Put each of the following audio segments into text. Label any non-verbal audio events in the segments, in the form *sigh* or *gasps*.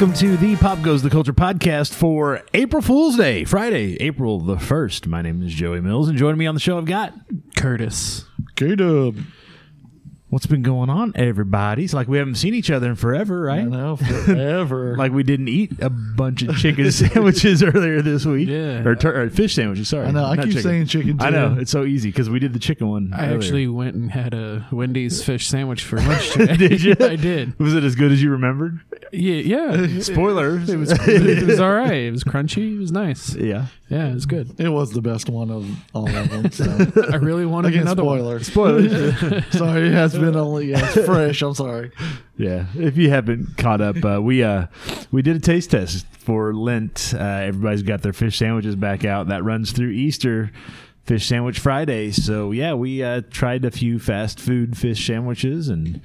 Welcome to the Pop Goes the Culture podcast for April Fool's Day, Friday, April the 1st. My name is Joey Mills, and joining me on the show, I've got Curtis. K-Dub. What's been going on, everybody. It's like we haven't seen each other in forever, I right? know, *laughs* forever. Like we didn't eat a bunch of chicken *laughs* sandwiches earlier this week. Yeah. Or, tur- or fish sandwiches, sorry. I know, I Not keep chicken. saying chicken too. I know. It's so easy because we did the chicken one. I earlier. actually went and had a Wendy's fish sandwich for *laughs* lunch today. Did you? I did. Was it as good as you remembered? Yeah, yeah. Spoilers. It was it was all right. It was crunchy. It was nice. yeah. Yeah, it was good. It was the best one of all of them. So. I really wanted Again, another one. spoiler. Spoilers. sorry, it has been only yeah, it's fresh. I'm sorry. *laughs* Yeah, if you haven't caught up, uh, we uh, we did a taste test for Lent. Uh, everybody's got their fish sandwiches back out. That runs through Easter, Fish Sandwich Friday. So yeah, we uh, tried a few fast food fish sandwiches, and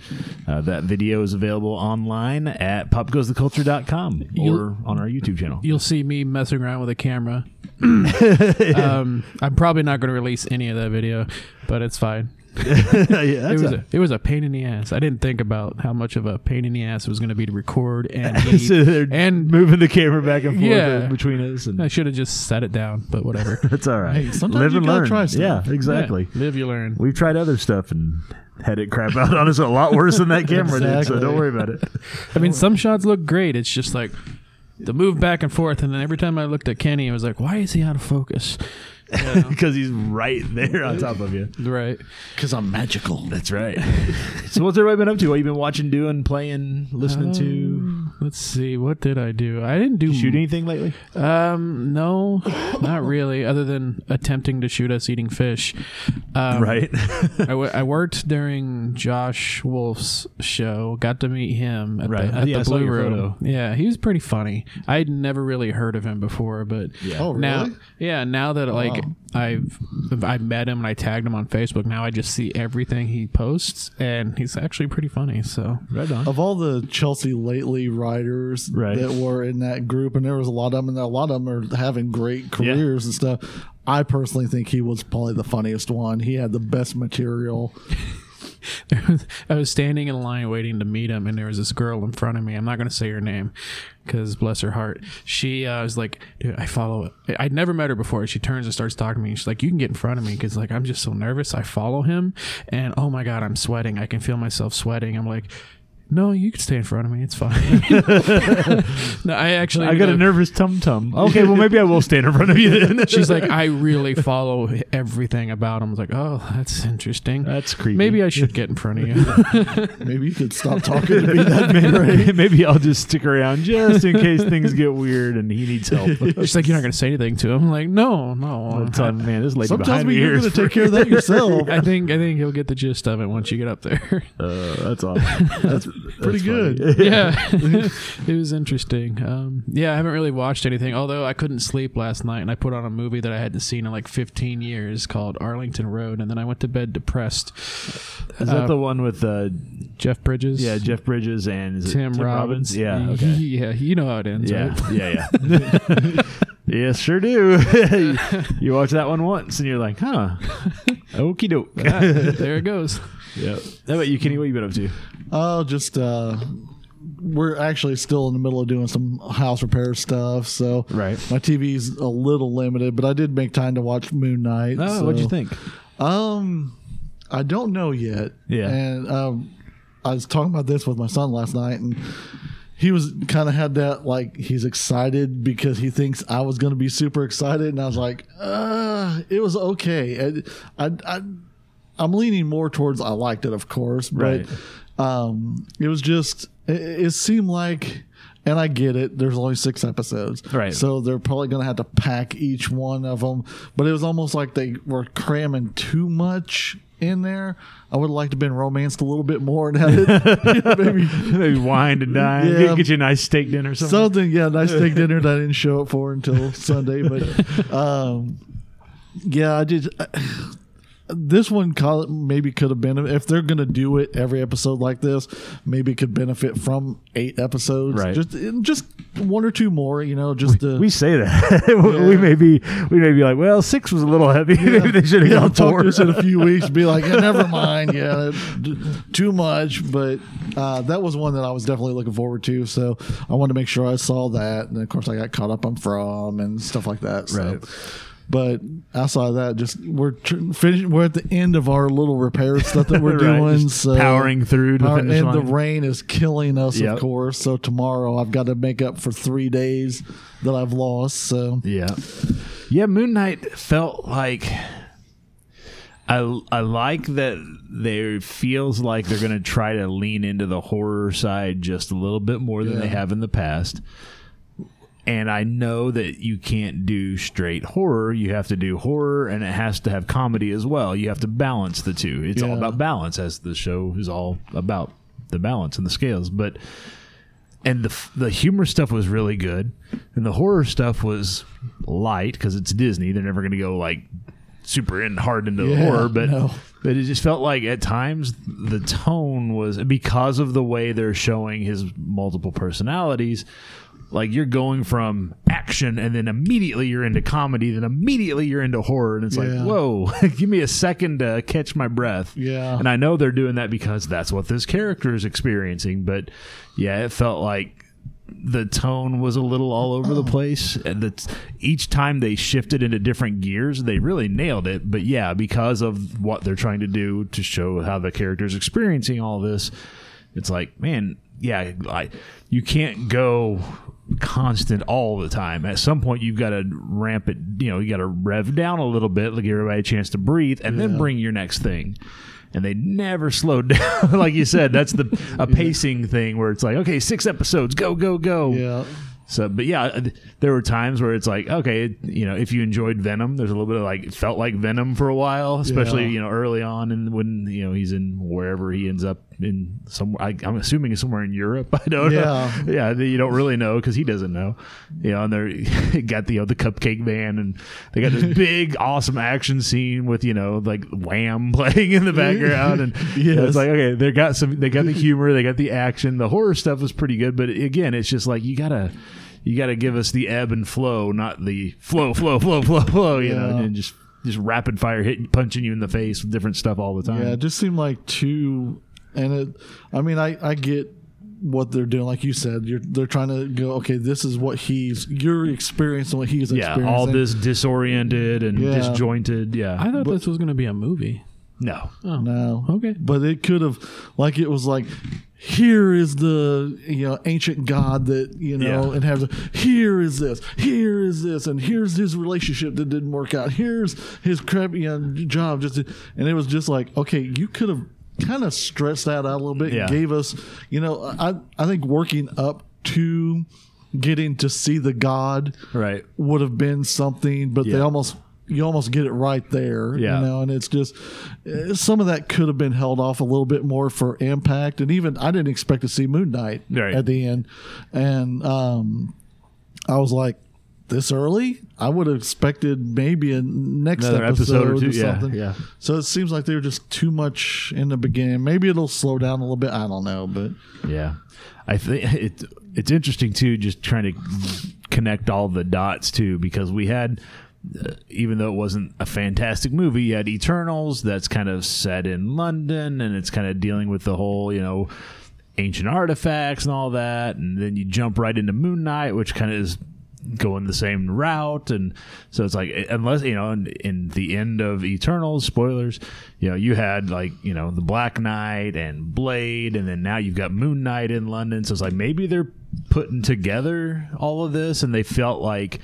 uh, that video is available online at popgoestheculture.com or You'll- on our YouTube channel. You'll see me messing around with a camera. *laughs* um, I'm probably not going to release any of that video, but it's fine. *laughs* yeah, It was a- a, it was a pain in the ass. I didn't think about how much of a pain in the ass it was going to be to record and *laughs* so and moving the camera back and forth Yeah. between us, and I should have just set it down, but whatever. *laughs* that's all right. Hey, sometimes Live you and gotta learn. try stuff. Yeah, exactly. Yeah, live, you learn. We've tried other stuff and had it crap out on us a lot worse than that camera did. So don't worry about it. I mean, some shots look great. It's just like the move back and forth, and then every time I looked at Kenny, I was like, "Why is he out of focus?" You *laughs* know? Because he's right there on top of you. right. Because I'm magical. That's right. *laughs* so what's everybody been up to? What you been watching, doing, playing, listening to? Um, let's see. What did I do? I didn't do Shoot anything lately? Um, no, not really. Other than attempting to shoot us eating fish. Um, right. I, w- I worked during Josh Wolf's show. Got to meet him at Right. the, at Yeah, I the saw Blue your Room. photo. Yeah, he was pretty funny. I'd never really heard of him before, but Yeah. Oh, really? now, yeah, now that like Wow. I've I met him and I tagged him on Facebook, now I just see everything he posts, and he's actually pretty funny. So right on. Of all the Chelsea lately writers Right. that were in that group, and there was a lot of them, and a lot of them are having great careers and stuff. I personally think he was probably the funniest one. He had the best material. *laughs* I was standing in line waiting to meet him, and there was this girl in front of me. I'm not going to say her name because bless her heart. She uh, was like, "Dude, I follow." I'd never met her before. She turns and starts talking to me. She's like, "You can get in front of me because like I'm just so nervous. I follow him, and oh my god, I'm sweating. I can feel myself sweating." I'm like. No, you can stay in front of me. It's fine. *laughs* no, I actually. I got a nervous tum tum. Okay, well maybe I will stand in front of you then. *laughs* She's like, I really follow everything about him. I was like, oh, that's interesting. That's creepy. Maybe I should get in front of you. *laughs* Maybe you could stop talking to me. That'd be maybe, maybe I'll just stick around just in case things get weird and he needs help. She's like, you're not going to say anything to him. I'm like, no, no. I'm telling you, man, this lady Some tells behind me me you're going to take care of that yourself. I think I think he'll get the gist of it once you get up there. Uh, that's awesome. That's Pretty good. *laughs* yeah, *laughs* it was interesting. Um, yeah, I haven't really watched anything. Although I couldn't sleep last night, and I put on a movie that I hadn't seen in like 15 years called Arlington Road, and then I went to bed depressed. Is that Uh, the one with uh, Jeff Bridges, yeah Jeff Bridges and is it Tim, Robbins. Yeah, okay. yeah, you know how it ends. yeah, right? yeah, yeah. *laughs* yes, sure do. you watch that one once and you're like, huh, okie doke. Ah, there it goes. yeah. How about you, Kenny? What you been up to? Oh, just uh we're actually still in the middle of doing some house repair stuff, so Right. my TV's a little limited, but I did make time to watch Moon Knight. Oh, so- what'd you think? Um, I don't know yet. Yeah. and um, I was talking about this with my son last night, and he was kind of had that like he's excited because he thinks I was going to be super excited, and I was like, uh, it was okay. I, I, I I'm leaning more towards I liked it, of course, but um, it was just it, it seemed like. And I get it. There's only six episodes, Right. So they're probably going to have to pack each one of them. But it was almost like they were cramming too much in there. I would have liked to have been romanced a little bit more *laughs* *laughs* and had it maybe Maybe wine and dine. Yeah. Get, get you a nice steak dinner or something. something. Yeah, nice steak dinner that I didn't show up for until Sunday. But *laughs* um, yeah, I did. This one maybe could have been if they're going to do it every episode like this, maybe it could benefit from eight episodes, Right. Just just one or two more, you know, just to, We say that *laughs* we may be we may be like, well, six was a little heavy. *laughs* Maybe they should have yeah, gone talk four. to us in a few *laughs* weeks. Be like, yeah, never mind. Yeah, too much. But uh, that was one that I was definitely looking forward to. So I wanted to make sure I saw that, and of course I got caught up on From and stuff like that. So. Right. But outside of that, just we're tr- finishing. We're at the end of our little repair stuff that *laughs* we're Right, doing. So powering through the Power- and the rain is killing us, Yep. of course. So tomorrow I've got to make up for three days that I've lost. So Yeah. Yeah, Moon Knight felt like I I like that there feels like they're going to try to lean into the horror side just a little bit more than they have in the past. And I know that you can't do straight horror. You have to do horror and it has to have comedy as well. You have to balance the two. It's all about balance as the show is all about the balance and the scales. But and the the humor stuff was really good, and the horror stuff was light because it's Disney. They're never going to go like super in hard into the horror, but no. but it just felt like at times the tone was because of the way they're showing his multiple personalities. Like you're going from action and then immediately you're into comedy, then immediately you're into horror, and it's like, whoa, *laughs* give me a second to catch my breath. Yeah. And I know they're doing that because that's what this character is experiencing. But yeah, it felt like the tone was a little all over the oh. place, and that each time they shifted into different gears, they really nailed it. But yeah, because of what they're trying to do to show how the character is experiencing all this, it's like, man, yeah, I, you can't go constant all the time. At some point, you've got to ramp it. You know, you got to rev down a little bit, like give everybody a chance to breathe, and then bring your next thing. And they never slowed *laughs* down, like you said. That's the a pacing thing where it's like, okay, six episodes, go, go, go. yeah, So, but yeah, there were times where it's like, okay, you know, if you enjoyed Venom, there's a little bit of like, felt like Venom for a while, especially, Yeah. you know, early on and when, you know, he's in wherever he ends up in somewhere, I, I'm assuming it's somewhere in Europe. *laughs* I don't Yeah. know. Yeah. You don't really know because he doesn't know. You know, and they're *laughs* got the, you know, the cupcake van and they got this *laughs* big, awesome action scene with, you know, like Wham playing in the background. And know, Yes. it's like, okay, they got some, they got the humor, they got the action. The horror stuff was pretty good. But again, it's just like, you gotta, you got to give us the ebb and flow, not the flow, flow, flow, flow, flow. You know, Yeah. and just just rapid fire hitting, punching you in the face with different stuff all the time. yeah. It just seemed like too, and it. I mean, I I get what they're doing. Like you said, you're they're trying to go. Okay, this is what he's you're experiencing what he's Yeah, experiencing. all this disoriented and Yeah. disjointed. Yeah, I thought this was going to be a movie. no, Oh, No. Okay. But it could have, like, it was like, here is the you know ancient god that you know, Yeah. and have the, here is this, here is this, and here's his relationship that didn't work out. Here's his crappy you know, job just, and it was just like, okay, you could have kind of stretched that out a little bit, Yeah. and gave us, you know, I I think working up to getting to see the god right. would have been something, but they almost you almost get it right there, Yeah. you know, and it's just uh, some of that could have been held off a little bit more for impact, and even I didn't expect to see Moon Knight Right. at the end, and um, I was like. This early, I would have expected maybe a next episode, episode or two, yeah, something. yeah. So it seems like they were just too much in the beginning. Maybe it'll slow down a little bit. I don't know, but Yeah, I think *laughs* it it's interesting too, just trying to connect all the dots too, because we had. Uh, even though it wasn't a fantastic movie, you had Eternals that's kind of set in London and it's kind of dealing with the whole, you know, ancient artifacts and all that. And then you jump right into Moon Knight, which kind of is going the same route. And so it's like, unless, you know, in, in the end of Eternals, spoilers, you know, you had like, you know, the Black Knight and Blade, and then now you've got Moon Knight in London. So it's like maybe they're putting together all of this and they felt like,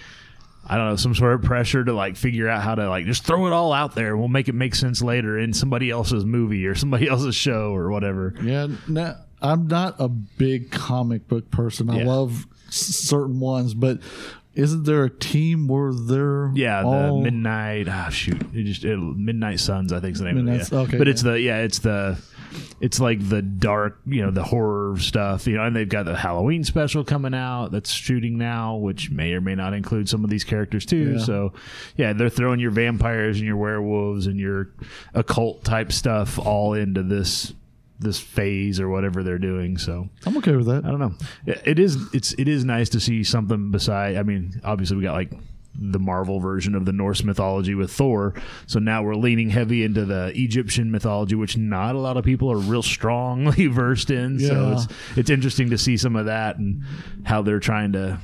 I don't know, some sort of pressure to like figure out how to like just throw it all out there. We'll make it make sense later in somebody else's movie or somebody *laughs* else's show or whatever. Yeah, no, I'm not a big comic book person. I Yeah. love certain ones, but isn't there a team where they're Yeah, the Midnight. Ah, shoot, it just it, Midnight Suns. I think is the name Midnight- of it. Yeah. okay, but it's the yeah, it's the it's like the dark, you know, the horror stuff, you know, and they've got the Halloween special coming out that's shooting now, which may or may not include some of these characters too. Yeah. So, yeah, they're throwing your vampires and your werewolves and your occult type stuff all into this this phase or whatever they're doing. So, I'm okay with that. I don't know. It, it is it's it is nice to see something beside. I mean, obviously we got like the Marvel version of the Norse mythology with Thor. So now we're leaning heavy into the Egyptian mythology, which not a lot of people are real strongly *laughs* versed in. So it's it's interesting to see some of that and how they're trying to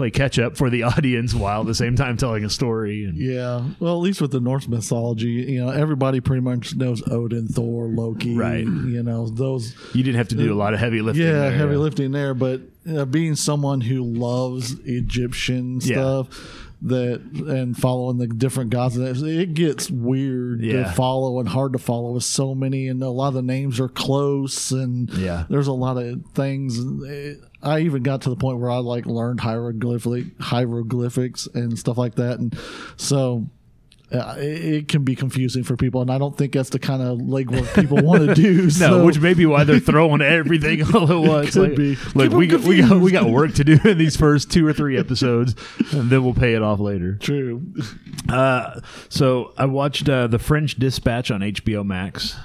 play catch up for the *laughs* audience while at the same time telling a story. And, Yeah. Well, at least with the Norse mythology, you know, everybody pretty much knows Odin, Thor, Loki. Right. You know, those. You didn't have to do a lot of heavy lifting. Yeah, there, heavy lifting there. But uh, being someone who loves Egyptian Yeah. stuff. That and following the different gods, it gets weird Yeah. to follow and hard to follow with so many, and a lot of the names are close, and Yeah. there's a lot of things. I even got to the point where I like learned hieroglyphic hieroglyphics and stuff like that, and so uh, it, it can be confusing for people. And I don't think that's the kind of legwork people *laughs* want to do. No, so- which may be why they're throwing everything *laughs* all at once. could Like, be. Look, we got, we got we got work to do in these first two or three episodes, *laughs* and then we'll pay it off later. true. Uh, so I watched uh, the French Dispatch on HBO Max.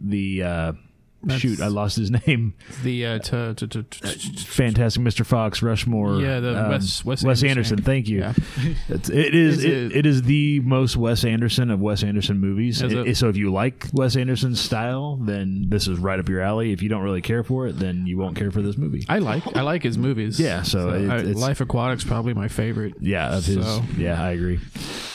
The uh, shoot, I lost his name. The uh, t- t- t- Fantastic Mr. Fox, Rushmore. Yeah, the um, Wes- Wes Anderson. Anderson. Thank you. Yeah. *laughs* It is it, it- is the most Wes Anderson of Wes Anderson movies. It- it? so if you like Wes Anderson's style, then this is right up your alley. If you don't really care for it, then you won't care for this movie. I like I like his movies. Yeah, so it- I- it's- Life Aquatic's probably my favorite. Yeah, of his. So- Yeah, I agree.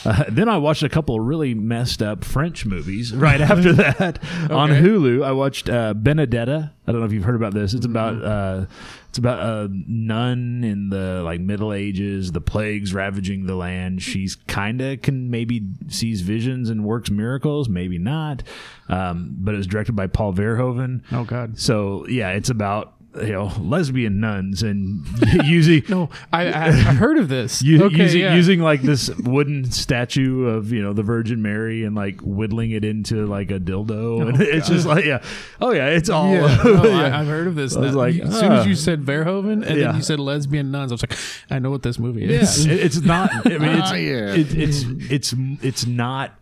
Uh, then I watched a couple of really messed up French movies *laughs* right after that on Hulu. I watched uh, Benedetta. I don't know if you've heard about this. It's about Mm-hmm. uh, it's about a nun in the like Middle Ages. The plagues ravaging the land. She's kind of can maybe sees visions and works miracles, maybe not. Um, but it was directed by Paul Verhoeven. Oh God. So yeah, it's about you know lesbian nuns and *laughs* using No, I, I I've heard of this. *laughs* U- okay, using yeah. using like this wooden statue of you know the Virgin Mary and like whittling it into like a dildo, *laughs* and it's just like yeah, oh yeah, it's all Yeah, no, yeah. I, I've heard of this. I was like, as soon as ah. you said Verhoeven and Yeah. then you said lesbian nuns, I was like, I know what this movie Yeah, is. it- it's not. I mean, it's Ah, yeah. it, it's it's it's not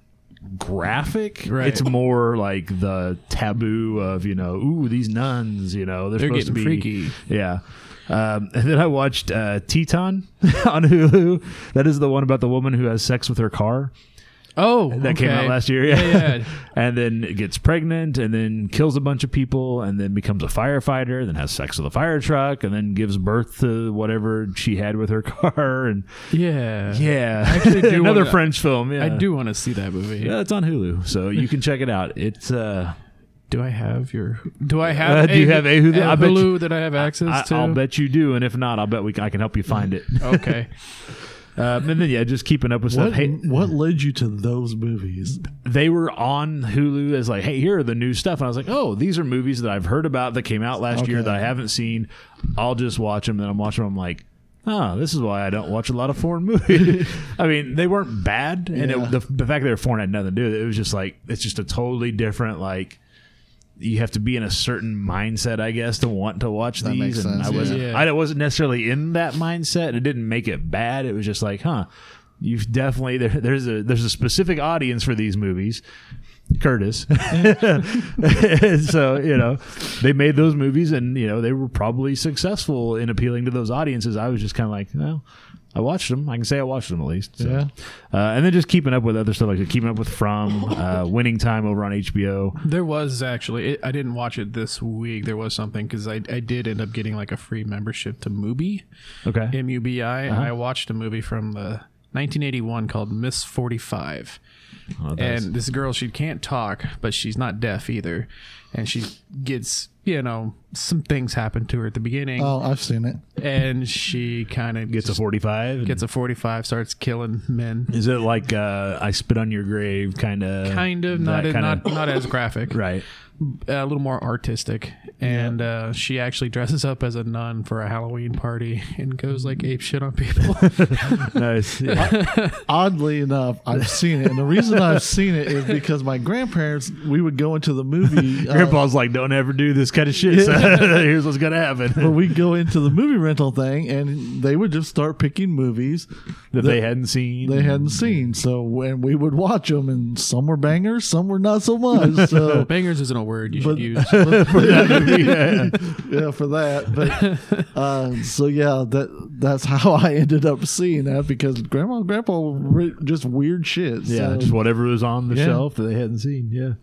graphic. Right. It's more like the taboo of you know, ooh, these nuns. You know, they're, They're supposed to be freaky. Yeah. Um, and then I watched uh, Titane *laughs* on Hulu. That is the one about the woman who has sex with her car. Oh, that came out last year. Yeah, Yeah. yeah. *laughs* and then gets pregnant and then kills a bunch of people and then becomes a firefighter, then has sex with a fire truck and then gives birth to whatever she had with her *laughs* car. And yeah. yeah, actually do *laughs* another wanna- French film. Yeah. I do want to see that movie. Yeah, it's on Hulu, so you can check it out. It's uh, Do I have your? Do I have? Uh, do you have a Hulu? I you- that I have access I, to? I'll bet you do, and if not, I'll bet we I can help you find it. Okay. Um, and then yeah, just keeping up with What, stuff. Hey, what led you to those movies? they were on Hulu as like, hey, here are the new stuff. And I was like, oh, these are movies that I've heard about that came out last year that I haven't seen. I'll just watch them. Then I'm watching them. I'm like, oh, this is why I don't watch a lot of foreign *laughs* movies. I mean, they weren't bad, and Yeah. it, the, the fact that they're foreign had nothing to do with it. It was just like it's just a totally different like. You have to be in a certain mindset, I guess, to want to watch That these. makes and sense, I wasn't. yeah. I wasn't necessarily in that mindset. It didn't make it bad. It was just like, huh, you've definitely there, there's a there's a specific audience for these movies. Curtis. *laughs* so, you know, they made those movies and, you know, they were probably successful in appealing to those audiences. I was just kind of like, well, I watched them. I can say I watched them at least. So. Yeah. Uh, and then just keeping up with other stuff like keeping up with From, uh, Winning Time over on HBO. There was actually. It, I didn't watch it this week. There was something because I, I did end up getting like a free membership to Mubi, Okay. M U B I. Uh-huh. I watched a movie from the 1981 called Miss 45. Oh, and this girl she can't talk but she's not deaf either and she gets you know some things happen to her at the beginning, Oh, I've seen it. and she kind of Gets a 45. gets a 45, starts killing men. Is it like uh, I spit on your grave kind of? Kind of not not not as graphic, *laughs* Right. A little more artistic. And uh, she actually dresses up as a nun for a Halloween party and goes like ape shit on people. *laughs* *laughs* nice. Yeah. Oddly enough, I've seen it, and the reason I've seen it is because my grandparents. We would go into the movie. *laughs* uh, Grandpa's like, don't ever do this kind of shit. son. Here's what's gonna happen. but we go into the movie rental thing, and they would just start picking movies that they hadn't seen. they hadn't seen. So when we would watch them, and some were bangers, some were not so much. So Bangers isn't a word you But- should use. *laughs* for that movie. *laughs* Yeah. yeah, for that. But uh, so yeah, that that's how I ended up seeing that because grandma and grandpa were just weird shit. Yeah, so- just whatever was on the Yeah. shelf that they hadn't seen. Yeah.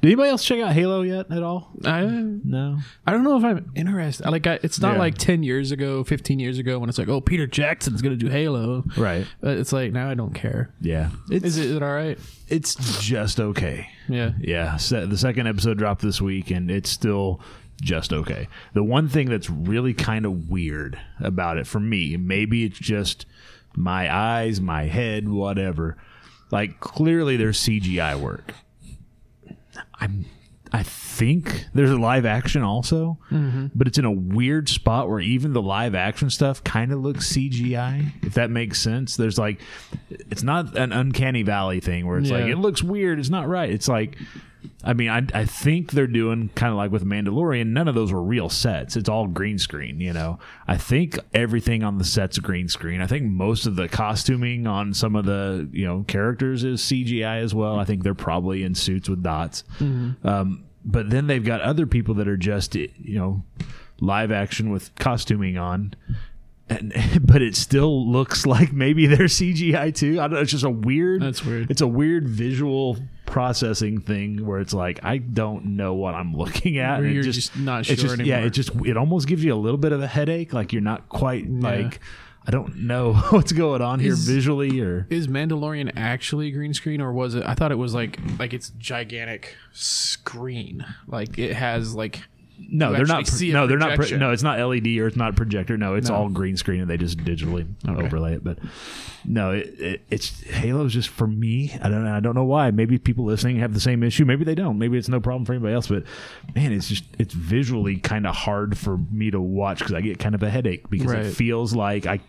Did anybody else check out Halo yet at all? I, No. I don't know if I'm interested. Like, I, it's not Yeah. like 10 years ago, 15 years ago when it's like, oh, Peter Jackson's going to do Halo. Right. But it's like, now I don't care. Yeah. It's Is it, is it all right? it's just okay. Yeah. Yeah, the second episode dropped this week, and it's still just okay. The one thing that's really kind of weird about it for me, maybe it's just my eyes, my head, whatever. Like clearly, there's CGI work. I'm. I think there's a live action also, mm-hmm. but it's in a weird spot where even the live action stuff kind of looks CGI. If that makes sense, there's like, it's not an uncanny valley thing where it's like it looks weird. It's not right. It's like, I mean, I, I think they're doing kind of like with Mandalorian. None of those were real sets. It's all green screen. You know, I think everything on the sets green screen. I think most of the costuming on some of the you know characters is CGI as well. I think they're probably in suits with dots. Um, but then they've got other people that are just you know live action with costuming on. And, *laughs* but it still looks like maybe they're CGI too. I don't know. It's just a weird. That's weird. It's a weird visual processing thing where it's like I don't know what I'm looking at. Where and you're just not it's sure just, Yeah, it just it almost gives you a little bit of a headache. Like you're not quite like I don't know *laughs* what's going on here Is- visually or Is Mandalorian actually green screen or was it? I thought it was like like it's gigantic screen. Like it has like no, they're not. no, they're not. Pro- no, it's not LED or it's not projector. No, it's No. all green screen and they just digitally Okay. overlay it. But no, it, it, it's Halo's just for me. I don't. know. I don't know why. Maybe people listening have the same issue. Maybe they don't. Maybe it's no problem for anybody else. But man, it's just it's visually kind of hard for me to watch because I get kind of a headache because Right. it feels like I.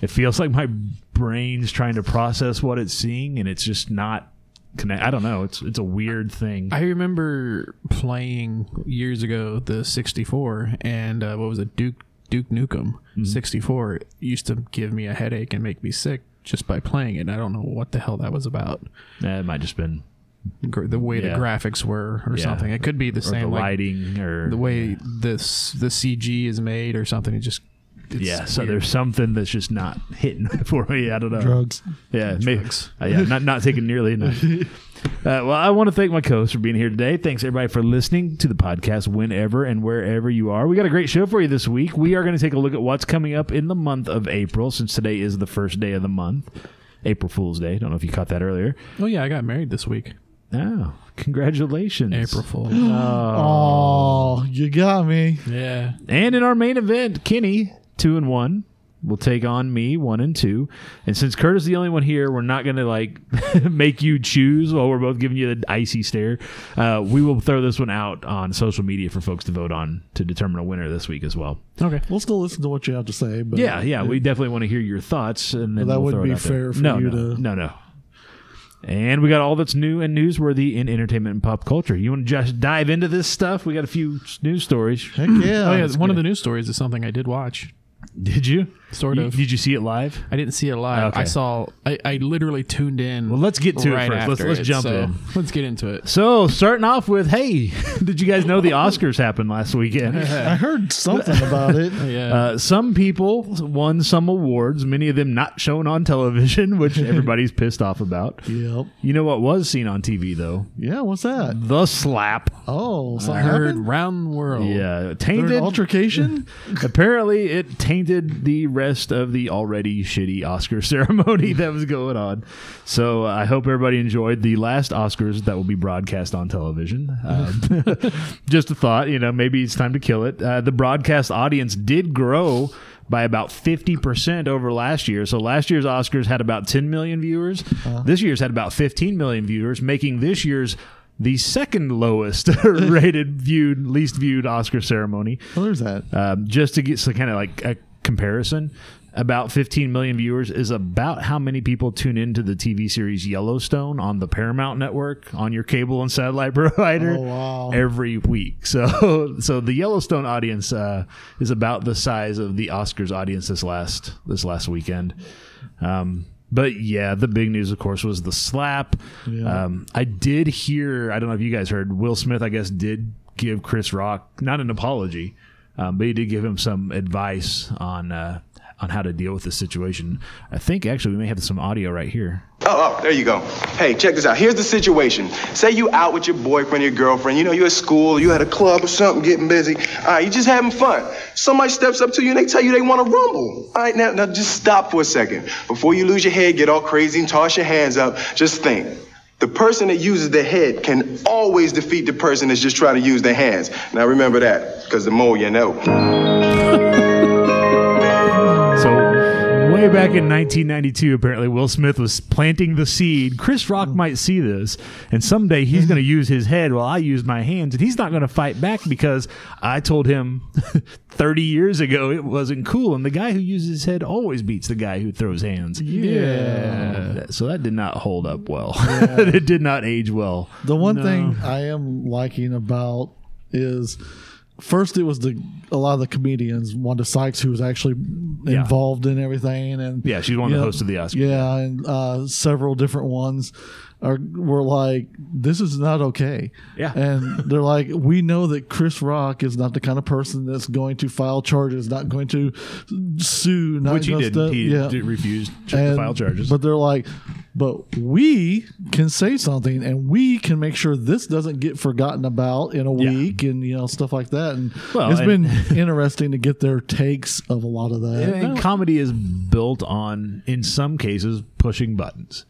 It feels like my brain's trying to process what it's seeing and it's just not connect. I don't know. It's it's a weird thing. I remember playing years ago the 64 and uh, what was it Duke Duke Nukem Mm-hmm. 64 used to give me a headache and make me sick just by playing it. I don't know what the hell that was about. Eh, it might just been The way Yeah. the graphics were or Yeah. something. It could be the or same the like lighting or the way this the CG is made or something. It just yeah, so weird. there's something that's just not hitting *laughs* for me. I don't know. drugs. Yeah, maybe. Drugs. Uh, yeah, not not taking nearly enough. *laughs* Uh, well, I want to thank my co-host for being here today. Thanks everybody for listening to the podcast whenever and wherever you are. We got a great show for you this week. We are going to take a look at what's coming up in the month of April, since today is the first day of the month, April Fool's Day. Don't know if you caught that earlier. Oh yeah, I got married this week. Oh, congratulations, April Fool. *gasps* Oh, you got me. yeah. And in our main event, Kenny, two and one, will take on me, one and two. And since Kurt is the only one here, we're not going to like *laughs* make you choose while we're both giving you the icy stare. Uh, we will throw this one out on social media for folks to vote on to determine a winner this week as well. Okay. We'll still listen to what you have to say. But Yeah, yeah, we definitely want to hear your thoughts, and then that we'll wouldn't be out there. fair for no, you no, to- no, no. And we got all that's new and newsworthy in entertainment and pop culture. You want to just dive into this stuff? We got a few news stories. Heck yeah. Oh yeah, one of the news stories is something I did watch. Did you? Sort You- of. Did you see it live? I didn't see it live. Okay. I saw. I, I literally tuned in. Well, let's get to it first. Let's- let's it, jump so in. Let's get into it. So, starting off with, hey, *laughs* did you guys know the Oscars happened last weekend? *laughs* I heard something about it. *laughs* Yeah. Uh, some people won some awards, many of them not shown on television, which everybody's pissed off about. Yep. You know what was seen on TV, though? Yeah. What's that? The slap. Oh, I heard happened. round the world. Yeah, tainted. altercation. Apparently, it tainted the rest of the already shitty Oscar *laughs* ceremony that was going on. So uh, I hope everybody enjoyed the last Oscars that will be broadcast on television. Um, *laughs* just a thought, you know, maybe it's time to kill it. Uh, the broadcast audience did grow by about 50% over last year. So last year's Oscars had about 10 million viewers. This year's had about 15 million viewers, making this year's the second lowest *laughs* rated viewed least viewed Oscar ceremony. Well, there's that. Um, just to get some kind of like a comparison, about 15 million viewers is about how many people tune into the TV series Yellowstone on the Paramount Network on your cable and satellite *laughs* provider Oh, wow. every week. *laughs* So, so the Yellowstone audience uh, is about the size of the Oscars audience this last this last weekend. Um, but yeah, the big news, of course, was the slap. Yeah. Um, I did hear. I don't know if you guys heard. Will Smith, I guess, did give Chris Rock not an apology, um, but he did give him some advice on uh, on how to deal with the situation. I think actually we may have some audio right here. Oh, oh, there you go. Hey, check this out. Here's the situation. Say you out with your boyfriend, your girlfriend. You know, you're at school, you at a club or something, getting busy. All right, you just having fun. Somebody steps up to you and they tell you they want to rumble. All right, now, now just stop for a second. Before you lose your head, get all crazy and toss your hands up, just think. The person that uses their head can always defeat the person that's just trying to use their hands. Now remember that, because the more you know. *laughs* way back in 1992, apparently Will Smith was planting the seed. Chris Rock mm. might see this, and someday he's mm-hmm. going to use his head while I use my hands, and he's not going to fight back because I told him *laughs* 30 years ago it wasn't cool. And the guy who uses his head always beats the guy who throws hands. Yeah. So that did not hold up well. *laughs* it did not age well. The one thing I am liking about is first it was the a lot of the comedians, Wanda Sykes, who was actually Yeah. involved in everything, and Yeah, she's one of the know, hosts of the Oscars. Yeah, and uh, several different ones are were like, "This is not okay." Yeah. and they're like, "We know that Chris Rock is not the kind of person that's going to file charges, not going to sue, not Which he didn't. He yeah. did to And- file charges. But they're like, but we can say something and we can make sure this doesn't get forgotten about in a Yeah. week and you know stuff like that. And Well, it's and- been *laughs* interesting to get their takes of a lot of that. And comedy is built on, in some cases, pushing buttons.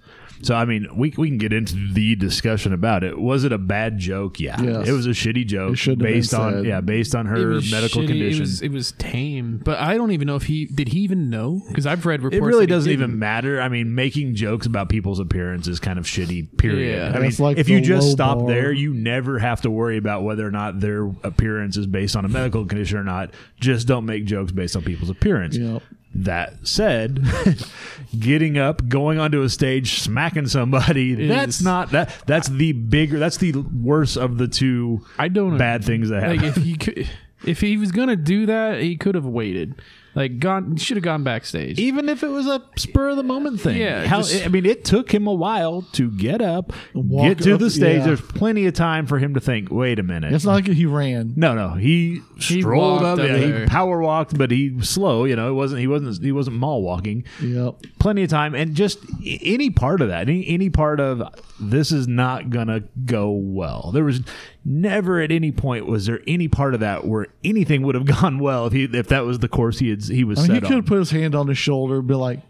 So I mean, we we can get into the discussion about it. Was it a bad joke? Yeah, Yes. it was a shitty joke It shouldn't have been based on said. yeah based on her medical shitty. condition. It was, it was tame, but I don't even know if he did. He even know because I've read reports. it really that doesn't didn't. even matter. I mean, making jokes about people's appearance is kind of shitty. Period. Yeah. I mean, like if you just stop bar. there, you never have to worry about whether or not their appearance is based on a medical condition or not. Just don't make jokes based on people's appearance. Yep. That said, *laughs* getting up, going onto a stage, smacking somebody, that's not that that's the bigger that's the worst of the two I don't bad things that happen. Like if he could, if he was gonna do that, he could have waited. Like gone, should have gone backstage. even if it was a spur of the moment thing. Yeah, How, just- I mean, it took him a while to get up, get to up, the stage. yeah. There's plenty of time for him to think. Wait a minute. It's not like he ran. no, no. He, He strolled up. up Yeah, he power walked, but he was slow. You know, it wasn't. He wasn't. He wasn't mall walking. Yep. Plenty of time, and just any part of that, any any part of this is not gonna go well. There was never at any point was there any part of that where anything would have *laughs* gone well if he if that was the course he had he was I mean, he could on. have put his hand on his shoulder and be like,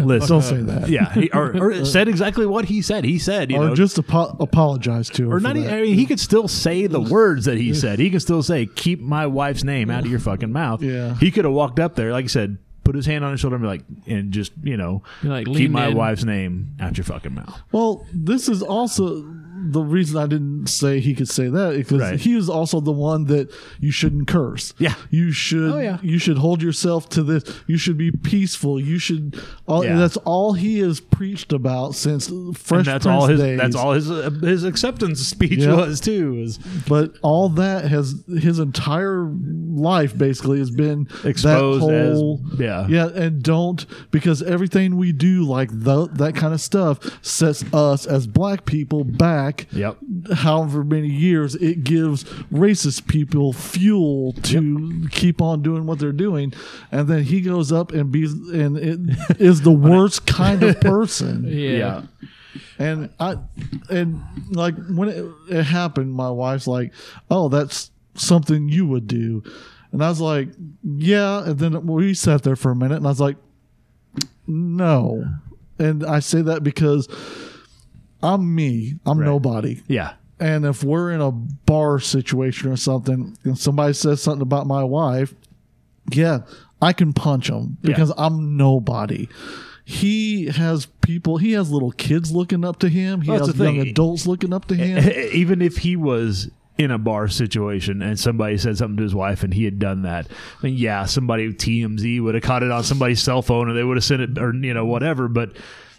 Listen, don't say that. Yeah, he, or, or *laughs* said exactly what he said. He said, you or know, just apo- apologize to her. or not. e- that. I mean, he could still say the *laughs* words that he said. He could still say, "Keep my wife's name out of your fucking mouth." Yeah. he could have walked up there, like you said, put his hand on his shoulder and be like, and just you know, Like, keep my in. wife's name out your fucking mouth. Well, this is also the reason I didn't say he could say that because Right. he is also the one that you shouldn't curse. Yeah. you should. Oh, yeah. you should hold yourself to this. You should be peaceful. You should. All, Yeah. That's all he has preached about since Fresh And that's Prince all his. days. That's all his uh, his acceptance speech Yeah. was too. Was But all that has his entire life basically has been Exposed that as- whole, yeah. yeah, and don't because everything we do like the, that kind of stuff sets us as black people back. Yep. However many years it gives racist people fuel to keep on doing what they're doing, and then he goes up and be and it *laughs* is the worst kind of *laughs* person. yeah. And I, and like when it, it happened, my wife's like, "Oh, that's something you would do," And I was like, yeah. And then we sat there for a minute and I was like, no. And I say that because I'm me, I'm Right. nobody. Yeah. And if we're in a bar situation or something, and somebody says something about my wife, yeah, I can punch him because I'm nobody. He has people. He has little kids looking up to him. He Well, has young adults looking up to him. Even if he was in a bar situation and somebody said something to his wife and he had done that, then yeah, somebody TMZ would have caught it on somebody's cell phone or they would have sent it or you know whatever. But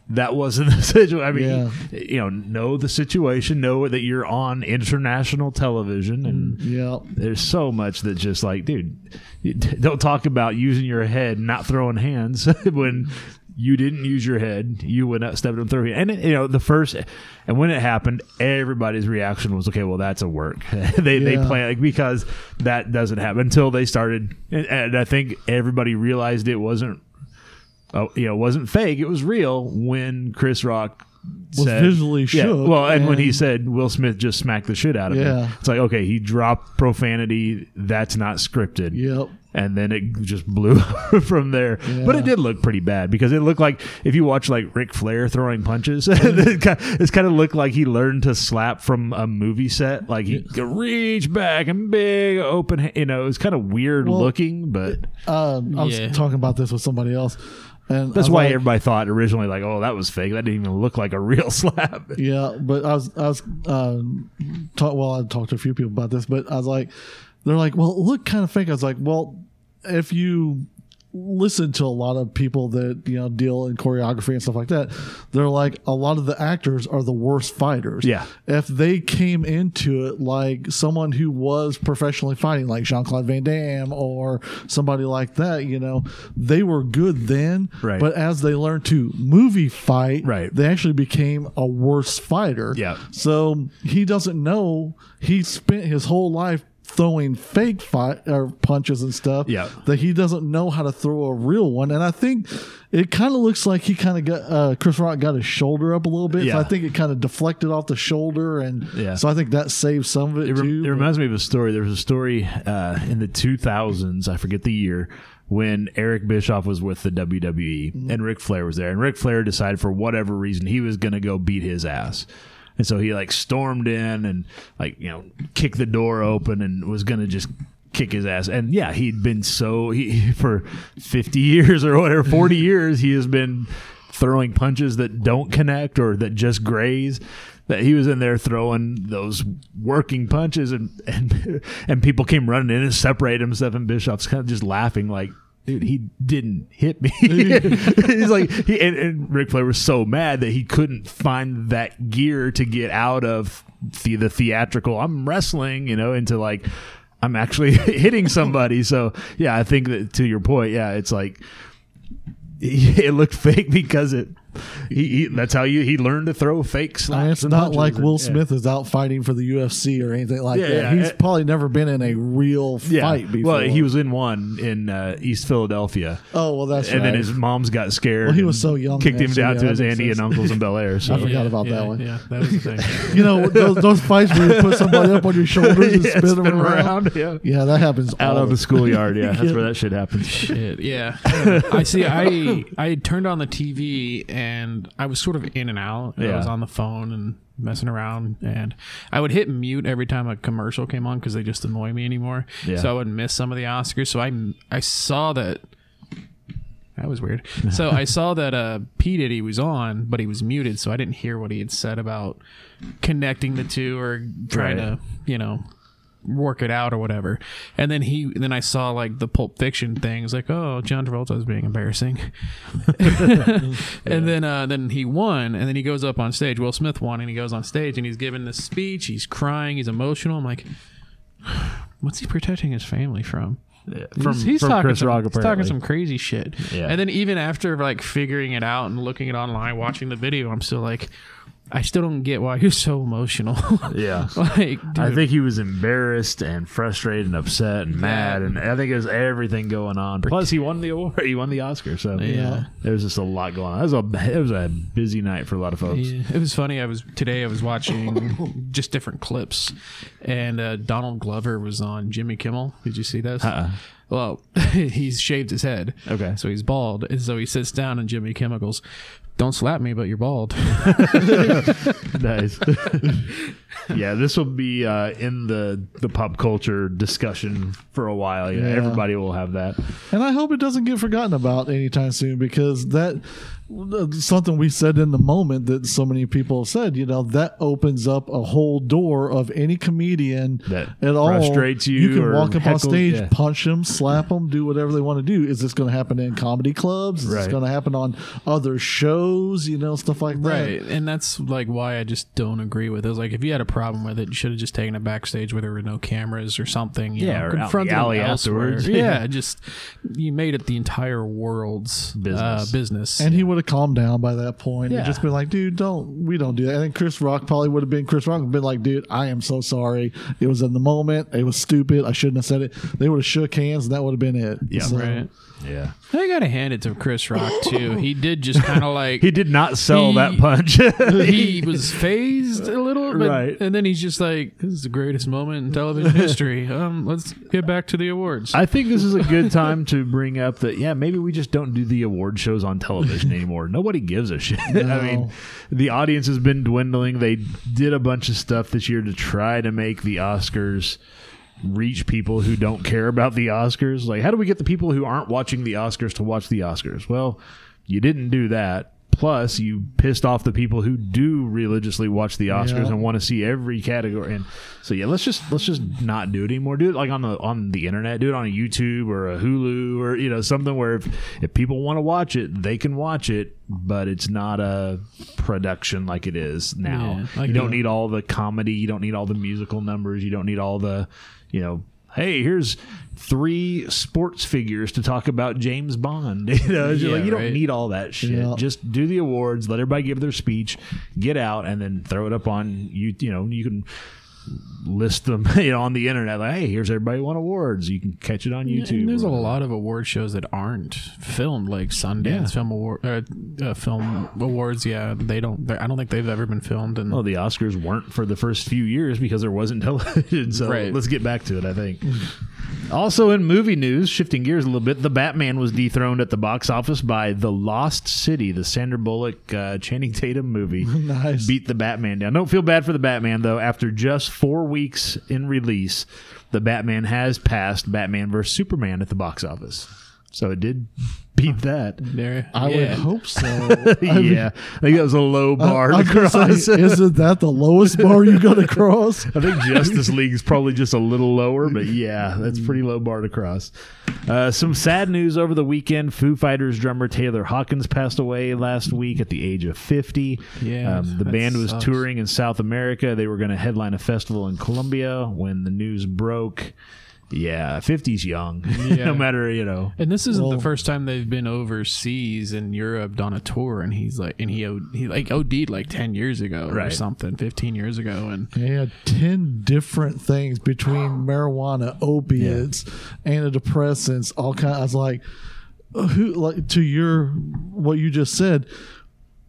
that wasn't the *laughs* situation. I mean, you know, know the situation, know that you're on international television, and yeah, there's so much that just like, dude, don't talk about using your head, not throwing hands *laughs* when you didn't use your head. You went up, stepped up, threw And it, you know, the first, and when it happened, everybody's reaction was, okay, well, that's a work. *laughs* they they Yeah. play like because that doesn't happen until they started, and, and I think everybody realized it wasn't. Oh, you know, it wasn't fake. It was real when Chris Rock Was said- visually Yeah, shook, well, and, when he said Will Smith just smacked the shit out of him, it's like okay, he dropped profanity. That's not scripted. Yep. And then it just blew *laughs* from there. But it did look pretty bad because it looked like if you watch like Ric Flair throwing punches, *laughs* it kind it's kind of looked like he learned to slap from a movie set. Like he could reach back and big open. You know, it was kind of weird Well, looking, but Uh, I was Yeah. talking about this with somebody else, and that's why like, everybody thought originally like, oh, that was fake. That didn't even look like a real *laughs* slap. Yeah, but I was I was uh, talk, well, I talked to a few people about this, but I was like, they're like, well, it looked kind of fake. I was like, well, if you listen to a lot of people that you know deal in choreography and stuff like that, they're like a lot of the actors are the worst fighters. Yeah. if they came into it like someone who was professionally fighting, like Jean Claude Van Damme or somebody like that, you know, they were good then. Right. But as they learned to movie fight, Right. they actually became a worse fighter. Yeah. So he doesn't know. He spent his whole life throwing fake fight or punches and stuff. Yeah. That he doesn't know how to throw a real one. And I think it kind of looks like he kind of got uh, Chris Rock got his shoulder up a little bit. So Yeah. I think it kind of deflected off the shoulder, and Yeah. so I think that saved some of it, It, rem- too. it reminds me of a story. There was a story uh, in the 2000s, I forget the year, when Eric Bischoff was with the WWE Mm-hmm. and Ric Flair was there. And Ric Flair decided for whatever reason he was going to go beat his ass. And so he like stormed in and like, you know, kicked the door open and was going to just kick his ass. And yeah, he'd been so, he, *laughs* for 50 years or whatever, 40 *laughs* years, he has been throwing punches that don't connect or that just graze that he was in there throwing those working punches and *laughs* and and people came running in and separated himself and Bischoff's kind of just laughing like dude he didn't hit me. *laughs* *laughs* He's like he and, and Ric Flair was so mad that he couldn't find that gear to get out of the, the theatrical I'm wrestling you know into like I'm actually *laughs* hitting somebody. So yeah I think that to your point yeah it's like it looked fake because it he, he that's how you he learned to throw fake slaps. It's not punches like and- Will yeah. Smith is out fighting for the UFC or anything like Yeah, that. yeah. He's probably never been in a real Yeah. fight before. Well, he was in one in uh, East Philadelphia. Oh well, that's and right. then his moms got scared. Well, he was so young Kicked him so down yeah, to his makes auntie and uncles in Bel Air. So I forgot about yeah, that one. Yeah, that was the thing. *laughs* you know those, those fights where you put somebody up on your shoulders *laughs* and spin, spin them 'em around. Yeah. Yeah, that happens Out all of the schoolyard. Yeah, that's *laughs* where that shit happens. Shit, yeah. I see. I I turned on the TV and I was sort of in and out. I Yeah. was on the phone and messing around, and I would hit mute every time a commercial came on because they just annoy me anymore. Yeah. So I wouldn't miss some of the Oscars. So I I saw that. That was weird. So I *laughs* saw that uh, P Diddy was on, but he was muted, so I didn't hear what he had said about connecting the two or trying Right. to, you know, work it out or whatever. And then he, then I saw like the Pulp Fiction things, like oh, John Travolta is being embarrassing. *laughs* and then, uh, then he won, and then he goes up on stage. Will Smith won, and he goes on stage and he's giving this speech. He's crying. He's emotional. I'm like, *sighs* what's he protecting his family from? Yeah, From, he's, he's from talking Chris some, Rock, he's talking some crazy shit. Yeah. And then even after like figuring it out and looking it online, watching the video, I'm still like, I still don't get why he was so emotional. *laughs* Yeah. like, I think he was embarrassed and frustrated and upset and mad, and I think it was everything going on. Plus, he won the award. He won the Oscar, so Yeah. there was just a lot going on. It was a it was a busy night for a lot of folks. Yeah, it was funny. I was today. I was watching just different clips, and uh, Donald Glover was on Jimmy Kimmel. Did you see this? Uh-uh. Well, *laughs* he's shaved his head. Okay. so he's bald, and so he sits down, and Jimmy Kimmel goes, "Don't slap me, but you're bald." *laughs* nice. *laughs* yeah, this will be uh, in the the pop culture discussion for a while. Yeah, Yeah. everybody will have that. And I hope it doesn't get forgotten about anytime soon because that something we said in the moment that so many people have said, you know, that opens up a whole door of any comedian That at all. frustrates you You can or walk up on stage, yeah. punch them, slap them, do whatever they want to do. Is this going to happen in comedy clubs? Is this going to happen on other shows? You know, stuff like that. right, and that's like why I just don't agree with it. It's like if you had a problem with it, you should have just taken it backstage where there were no cameras or something. You Yeah, know, or out the alley elsewhere. afterwards. *laughs* Yeah, just you made it the entire world's business. Uh, Business. business. And he would have calmed down by that point Yeah. and just been like, dude, don't, we don't do that. And then Chris Rock probably would have been, Chris Rock would have been like, dude, I am so sorry. It was in the moment. It was stupid. I shouldn't have said it. They would have shook hands and that would have been it. Yeah. So, right. Yeah, I gotta hand it to Chris Rock too. He did just kind of *laughs* like he did not sell He- that punch. *laughs* he was phased a little, but, Right. And then he's just like, "This is the greatest moment in television *laughs* history." Um, let's get back to the awards. I think this is a good time to bring up that yeah, maybe we just don't do the award shows on television anymore. Nobody gives a shit. I mean, the audience has been dwindling. They did a bunch of stuff this year to try to make the Oscars reach people who don't care about the Oscars. Like, how do we get the people who aren't watching the Oscars to watch the Oscars? Well, you didn't do that. Plus, you pissed off the people who do religiously watch the Oscars Yeah. and want to see every category. And so, yeah, let's just let's just not do it anymore. Do it like on the on the internet. Do it on a YouTube or a Hulu or you know something where if, if people want to watch it, they can watch it, but it's not a production like it is now. Yeah, you don't need all the comedy. You don't need all the musical numbers. You don't need all the you know. Hey, here's three sports figures to talk about James Bond. *laughs* You know, Yeah, like you don't need all that shit. Yeah. Just do the awards, let everybody give their speech, get out, and then throw it up on you. You know, you can list them *laughs* you know on the internet. Like, hey, here's everybody won awards. You can catch it on YouTube. and there's a lot of award shows that aren't filmed, like Sundance Yeah. Film Award, uh, uh, Film Awards. Yeah, they don't. I don't think they've ever been filmed. And Well, the Oscars weren't for the first few years because there wasn't *laughs* television. So Right. let's get back to it, I think. *laughs* also, in movie news, shifting gears a little bit, The Batman was dethroned at the box office by The Lost City, the Sandra Bullock, uh, Channing Tatum movie. *laughs* Nice. Beat The Batman down. Don't feel bad for The Batman, though. After just four weeks in release, The Batman has passed Batman vs. Superman at the box office. So it did beat that. there, I would hope so. *laughs* I mean, yeah. I think that was a low bar I, I to was cross. say, isn't that the lowest bar you got to *laughs* cross? I think Justice League is probably just a little lower, but yeah, that's pretty low bar to cross. Uh, some sad news over the weekend. Foo Fighters drummer Taylor Hawkins passed away last week at the age of 50. Yeah, um, the band was sucks. touring in South America. They were going to headline a festival in Colombia when the news broke. Yeah, 50's young. *laughs* Yeah. no matter, you know. And this isn't Well- the first time they've been overseas in Europe on a tour, and he's like, and he he like OD'd like ten years ago or something, fifteen years ago, and They had 10 different things between marijuana, opiates, antidepressants, all kind. I was like, who, like, to your, what you just said,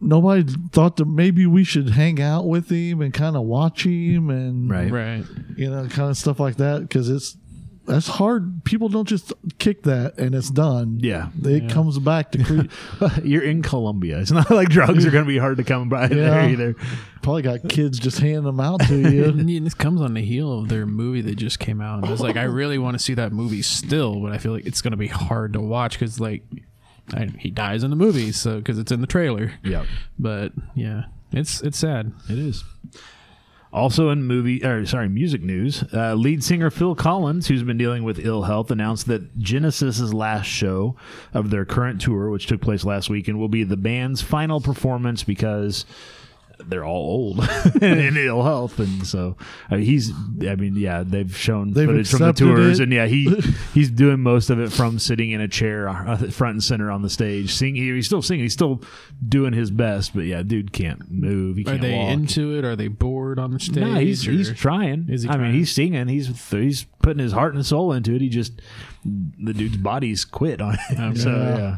nobody thought that maybe we should hang out with him and kind of watch him and, Right. right, you know, kind of stuff like that. Cause it's, that's hard. People don't just kick that and it's done. Yeah. It comes back to cre- *laughs* You're in Colombia. It's not like drugs are going to be hard to come by there either. probably got kids just handing them out to you. *laughs* and this comes on the heel of their movie that just came out. And I was like, I really want to see that movie still, but I feel like it's going to be hard to watch because like I, he dies in the movie, so because it's in the trailer. Yeah. But yeah, it's it's sad. It is. Also in movie, or sorry, music news, uh, lead singer Phil Collins, who's been dealing with ill health, announced that Genesis's last show of their current tour, which took place last weekend, will be the band's final performance because they're all old *laughs* *laughs* and in ill health, and so I mean, he's. I mean, yeah, they've shown They've footage from the tours, it. and yeah, he *laughs* he's doing most of it from sitting in a chair, uh, front and center on the stage, singing. He's still singing. He's still doing his best, but yeah, dude can't move. He Are can't they walk. into it? Are they bored on the stage? No, he's or- he's trying. Is he I mean, he's singing. He's he's putting his heart and soul into it. He just the dude's body's quit on him. So Yeah. yeah,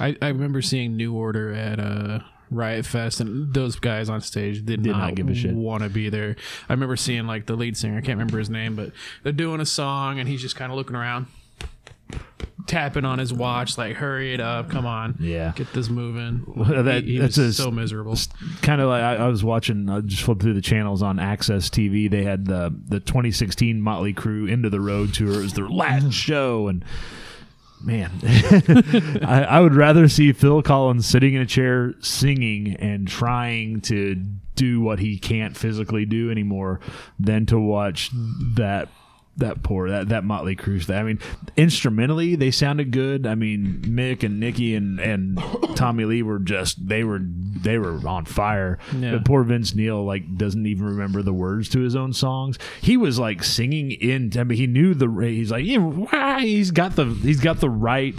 I, I remember seeing New Order at uh, Riot Fest, and those guys on stage did, Did not, not give a shit. want to be there. I remember seeing like the lead singer. I can't remember his name, but they're doing a song, and he's just kind of looking around, tapping on his watch, like "Hurry it up, come on, Yeah. get this moving." *laughs* Well, that- he, he that's so miserable. kind of like I, I was watching. I just flipped through the channels on AXS TV. They had the the 2016 Motley Crue Into the Road tour. It was their last mm. show, and man, *laughs* I, I would rather see Phil Collins sitting in a chair singing and trying to do what he can't physically do anymore than to watch that that poor that that Motley Crue. stuff. I mean, instrumentally they sounded good. I mean, Mick and Nikki and and *coughs* Tommy Lee were just they were they were on fire. Yeah. But poor Vince Neil like doesn't even remember the words to his own songs. He was like singing in. I mean, he knew the. He's like, yeah, he's got the he's got the right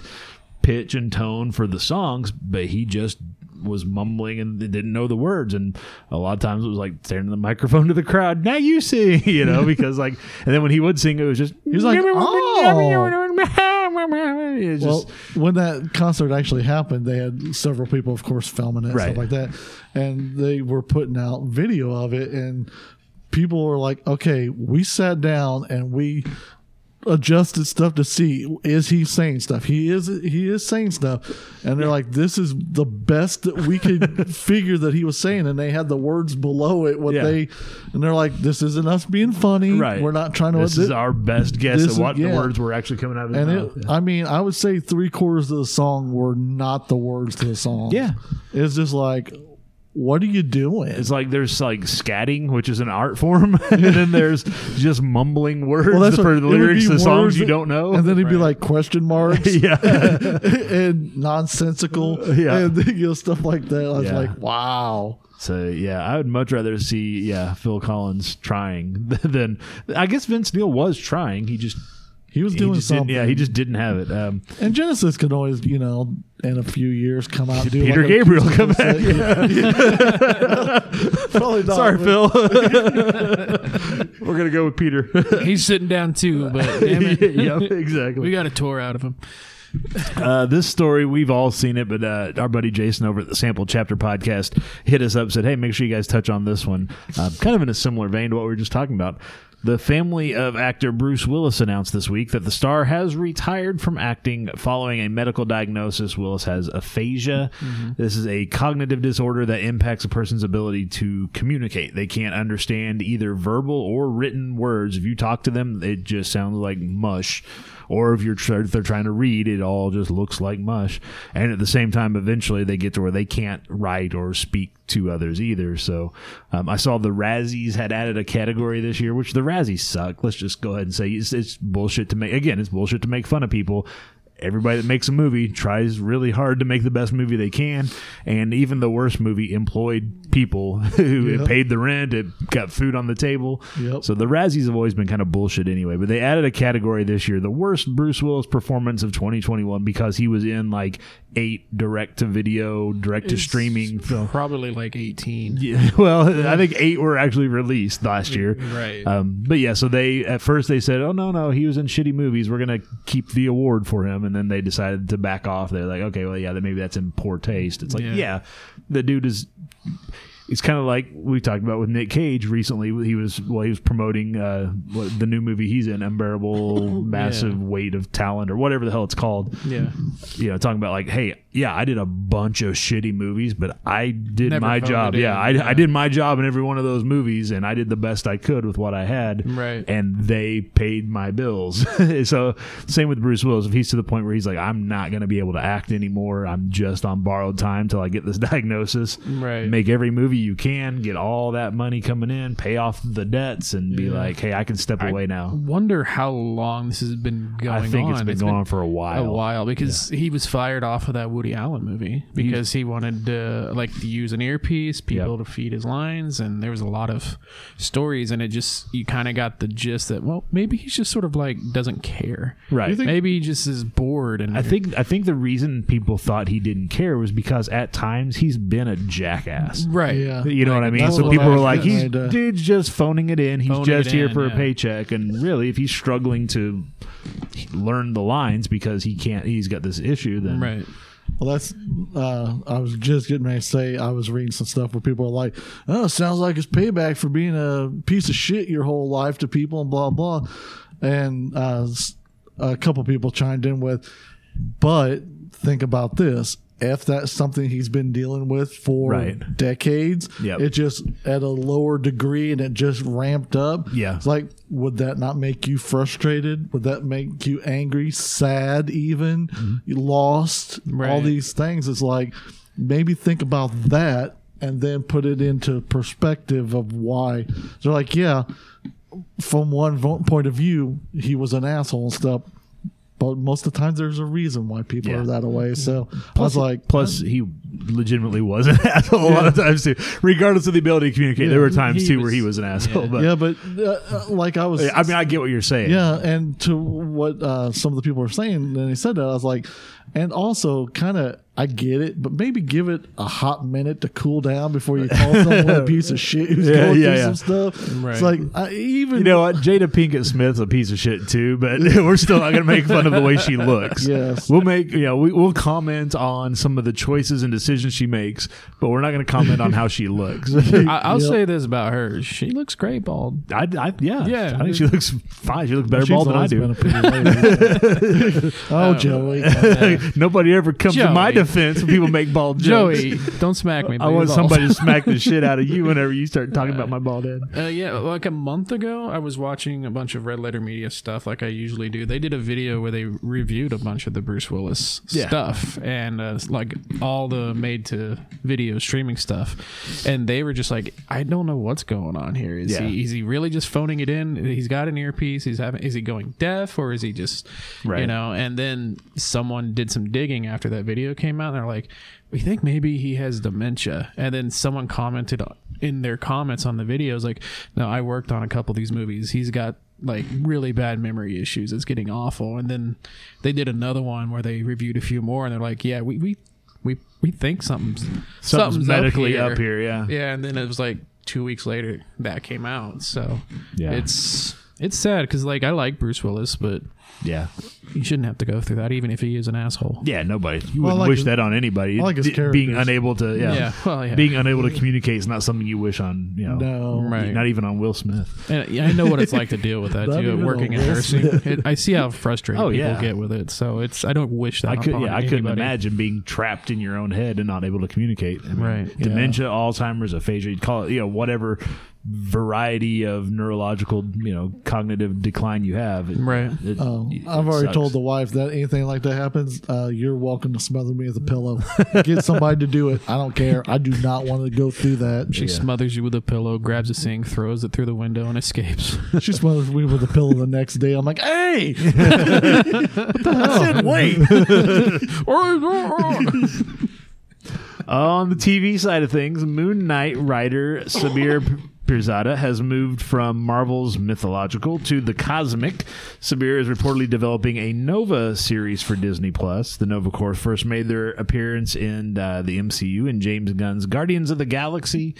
pitch and tone for the songs, but he just was mumbling and they didn't know the words. And a lot of times it was like turning the microphone to the crowd. Now you sing *laughs* you know because like and then when he would sing it was just he was like, *laughs* oh! *laughs* it's Well, when that concert actually happened, they had several people, of course, filming it, Right. stuff like that, and they were putting out video of it, and people were like, "Okay, we sat down and we adjusted stuff to see is he saying stuff. He is he is saying stuff, and they're like, "This is the best that we could *laughs* figure that he was saying," and they had the words below it what Yeah. they, and they're like, "This isn't us being funny. right We're not trying to." this is our best guess at what the words were actually coming out of and mouth it, I mean, I would say three quarters of the song were not the words to the song. Yeah. It's just like, what are you doing? it's like there's like scatting, which is an art form, *laughs* and then there's just mumbling words Well, that's for what- the lyrics be to songs words you don't know. And then it'd be like question *laughs* marks yeah, *laughs* and nonsensical Yeah. and you know, stuff like that. I was Yeah. like, wow. So yeah, I would much rather see yeah Phil Collins trying than I guess Vince Neil was trying. He just He was doing just didn't, something. yeah he just didn't have it. Um, and Genesis could always, you know, in a few years come out and do Peter like Gabriel come acoustic back. set. *laughs* Probably not. Sorry, Phil. *laughs* We're gonna go with Peter. *laughs* He's sitting down too, but damn it, yep, exactly. we got a tour out of him. Uh, this story we've all seen it, but uh, our buddy Jason over at the Sample Chapter podcast hit us up, said, "Hey, make sure you guys touch on this one." Uh, kind of in a similar vein to what we were just talking about. The family of actor Bruce Willis announced this week that the star has retired from acting following a medical diagnosis. Willis has aphasia. Mm-hmm. This is a cognitive disorder that impacts a person's ability to communicate. They can't understand either verbal or written words. If you talk to them, it just sounds like mush. Or if you're tr- they're trying to read, it all just looks like mush. And at the same time, eventually they get to where they can't write or speak to others either. So um, I saw the Razzies had added a category this year, which the Razzies suck. Let's just go ahead and say it's, it's bullshit to make. Again, it's bullshit to make fun of people. Everybody that makes a movie tries really hard to make the best movie they can, and even the worst movie employed people *laughs* who Yep. paid the rent, it got food on the table. Yep. So the Razzies have always been kind of bullshit anyway, but they added a category this year, the worst Bruce Willis performance of 2021, because he was in like eight direct to video, direct to streaming films. Probably like 18. *laughs* Yeah, well, I think eight were actually released last year. Right. Um, but yeah, so they at first they said, "Oh no, no, he was in shitty movies. We're gonna keep the award for him." And then they decided to back off. They're like, "Okay, well, yeah, that maybe that's in poor taste." It's like, Yeah. yeah, the dude is. It's kind of like we talked about with Nick Cage recently. He was well, he was promoting uh, what, the new movie he's in, Unbearable *laughs* Massive Weight of Talent, or whatever the hell it's called Yeah. you know, talking about like, hey, yeah, I did a bunch of shitty movies, but I did Never my job. Yeah, in, I, yeah. I did my job in every one of those movies, and I did the best I could with what I had. Right. And they paid my bills. *laughs* so same with Bruce Willis. If he's to the point where he's like, I'm not going to be able to act anymore. I'm just on borrowed time till I get this *laughs* diagnosis. Right. Make every movie you can, get all that money coming in, pay off the debts, and be like, hey, I can step away now. Wonder how long this has been going on. I think it's been going on for a while. a while because he was fired off of that Woody Woody Allen movie because he wanted to like to use an earpiece, people to feed his lines, and there was a lot of stories, and it just you kind of got the gist that well maybe he's just sort of like doesn't care, Right. Think- maybe he just is bored, and I think I think the reason people thought he didn't care was because at times he's been a jackass. right, Yeah. You know what I mean? So people were like, "He's ready to- dude's just phoning it in. He's just here in, for yeah. a paycheck." And really, if he's struggling to learn the lines because he can't, he's got this issue. Then right. Well, that's. Uh, I was just getting ready to say I was reading some stuff where people are like, "Oh, sounds like it's payback for being a piece of shit your whole life to people and blah blah." And uh, a couple people chimed in with, "But think about this: if that's something he's been dealing with for Right. decades, Yep. it just at a lower degree and it just ramped up. Yeah. it's like, would that not make you frustrated? Would that make you angry, sad, even Mm-hmm. you lost? All these things. It's like maybe think about that and then put it into perspective of why. They're like, yeah, from one point of view, he was an asshole and stuff. But most of the times, there's a reason why people Yeah. are that way. Mm-hmm. So I was like, Plus, he legitimately was *laughs* an asshole a lot of times too. Regardless of the ability to communicate, there were times he too where was- he was an asshole. But yeah, but uh, uh, like I was, I mean, I get what you're saying. Yeah, and to what uh, some of the people were saying, and he said that I was like, and also kind of I get it, but maybe give it a hot minute to cool down before you call *laughs* someone a piece of shit who's Yeah, going yeah, through yeah. some stuff. Right. It's like I, even You know what? Jada Pinkett Smith's a piece of shit too, but *laughs* we're still not going to make fun of the way she looks. Yes. We'll make, you know, we, we'll comment on some of the choices and decisions she makes, but we're not going to comment on how she *laughs* looks. I, I, I'll Yep. say this about her: she looks great bald. I, yeah. Yeah. I think she looks fine. She looks better she's bald than I do. been a *laughs* pretty lady. *laughs* oh, Joey, Nobody ever comes to my defense when people make bald jokes. Joey, don't smack me. I want you're somebody to smack the shit out of you whenever you start talking about my bald head. Uh, yeah, like a month ago, I was watching a bunch of Red Letter Media stuff, like I usually do. They did a video where they reviewed a bunch of the Bruce Willis Yeah. stuff and uh, like all the made to video streaming stuff, and they were just like, "I don't know what's going on here. Is Yeah. he is he really just phoning it in? He's got an earpiece. He's having is he going deaf or is he just you know?" And then someone did some digging after that video came out, and they're like. We think maybe he has dementia, and then someone commented in their comments on the videos like, "No, I worked on a couple of these movies. He's got like really bad memory issues. It's getting awful." And then they did another one where they reviewed a few more, and they're like, "Yeah, we we we, think something's Something's something's medically up here, yeah. yeah." And then it was like two weeks later that came out. So Yeah. it's it's sad because like I like Bruce Willis, but Yeah. you shouldn't have to go through that, even if he is an asshole. Yeah, nobody. You Well, I wouldn't like wish his- that on anybody. I like his D- being characters. unable to, yeah, Yeah, well, yeah. being unable to communicate is not something you wish on. You know, no, Right. not even on Will Smith. And yeah, I know what it's like to deal with that Not too. even Working in a nursing, Will it, I see how frustrated Oh, people yeah. get with it. So it's I don't wish that. I could, upon yeah, I couldn't imagine being trapped in your own head and not able to communicate. I mean, Right. Dementia, Alzheimer's, aphasia, you'd call it, you know, whatever variety of neurological, you know, cognitive decline you have. It- Right. it- Oh, it I've already sucks. told the wife that anything like that happens, uh, you're welcome to smother me with a pillow. Get somebody to do it. I don't care. I do not want to go through that. She smothers you with a pillow, grabs a sink, throws it through the window, and escapes. *laughs* She smothers me with a pillow the next day. I'm like, hey, *laughs* what I said, wait. *laughs* On the TV side of things, Moon Knight writer Sabir Pirzada has moved from Marvel's mythological to the cosmic. Sabir is reportedly developing a Nova series for Disney Plus. The Nova Corps first made their appearance in uh, the MCU in James Gunn's Guardians of the Galaxy.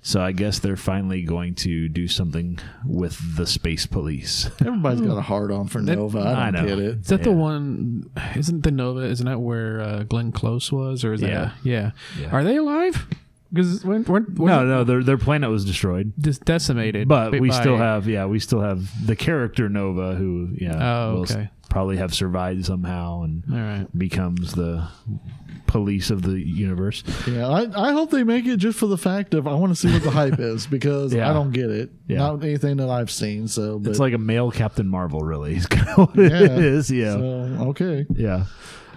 So I guess they're finally going to do something with the Space Police. *laughs* everybody's got a hard on for Nova. I I don't know. get it. Is that the one? Isn't the Nova? Isn't that where uh, Glenn Close was? Or is Yeah. that? Yeah. Yeah. Are they alive? Because when, when, when No, no, their their planet was destroyed. just decimated. But we by- still have, yeah, we still have the character Nova, who, yeah, Oh, will s- okay. probably have survived somehow and All right. becomes the police of the universe. Yeah, I, I hope they make it just for the fact of I want to see what the hype is because Yeah. I don't get it. Yeah. Not anything that I've seen. So but, It's like a male Captain Marvel, really. Is kind of what Yeah. is. Yeah, so, okay. yeah.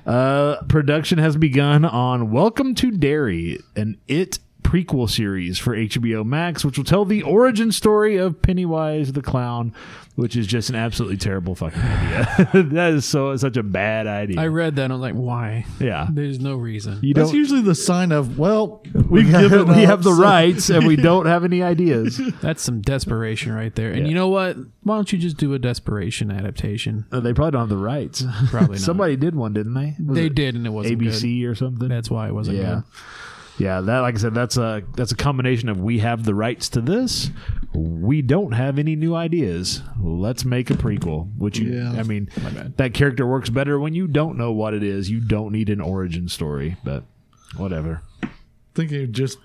Uh, production has begun on Welcome to Derry, an It prequel series for HBO Max, which will tell the origin story of Pennywise the Clown, which is just an absolutely terrible fucking idea. *laughs* that is so such a bad idea. I read that and I'm like, why? yeah, There's no reason. you That's don't. usually the sign of well, we we've have, given we have the so- *laughs* rights and we don't have any ideas. *laughs* That's some desperation right there. And Yeah. you know what? Why don't you just do a desperation adaptation? Uh, they probably don't have the rights. Probably not. Somebody did one, didn't they? Was they did, and it wasn't ABC or something. That's why it wasn't yeah. good. Yeah, that like I said, that's a that's a combination of we have the rights to this, we don't have any new ideas. Let's make a prequel. Which you, Yeah. I mean, that character works better when you don't know what it is. You don't need an origin story, but whatever. think it'd just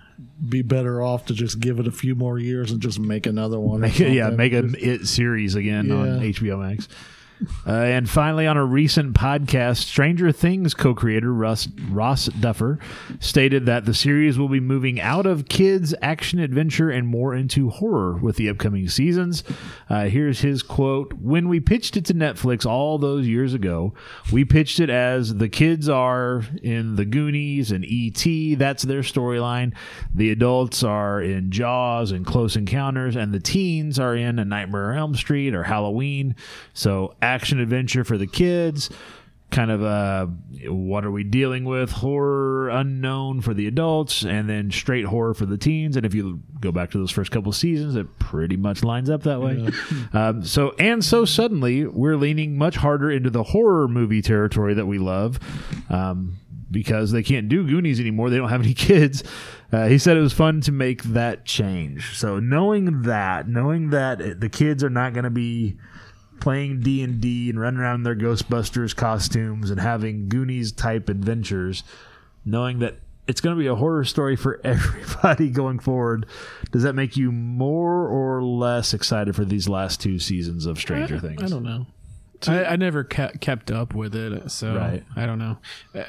be better off to just give it a few more years and just make another one. Make yeah, make an it series again on HBO Max. Uh, and finally, on a recent podcast, Stranger Things co-creator Russ, Ross Duffer stated that the series will be moving out of kids action adventure and more into horror with the upcoming seasons. Uh, here's his quote: "When we pitched it to Netflix all those years ago, we pitched it as the kids are in the Goonies and E.T. That's their storyline. The adults are in Jaws and Close Encounters, and the teens are in A Nightmare on Elm Street or Halloween. So action adventure for the kids." Kind of uh, what are we dealing with? Horror unknown for the adults, and then straight horror for the teens. And if you go back to those first couple seasons, it pretty much lines up that way. *laughs* um, so and so suddenly we're leaning much harder into the horror movie territory that we love. Um, because they can't do Goonies anymore. They don't have any *laughs* kids. Uh, he said it was fun to make that change. So knowing that, knowing that the kids are not going to be playing D and D and running around in their Ghostbusters costumes and having Goonies type adventures, knowing that it's going to be a horror story for *laughs* everybody going forward, does that make you more or less excited for these last two seasons of Stranger I, Things? I don't know. I, I never kept kept up with it, so Right. I don't know. Uh,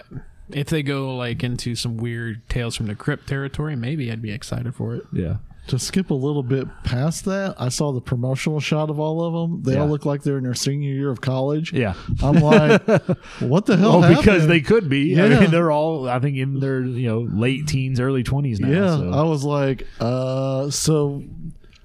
If they go like into some weird Tales from the Crypt territory, maybe I'd be excited for it. Yeah. To skip a little bit past that, I saw the promotional shot of all of them. They all look like they're in their senior year of college. Yeah. I'm like, *laughs* what the hell? Oh, because they could be. I mean, they're all, I think, in their you know late teens, early twenties now. Yeah, so. I was like, uh, so.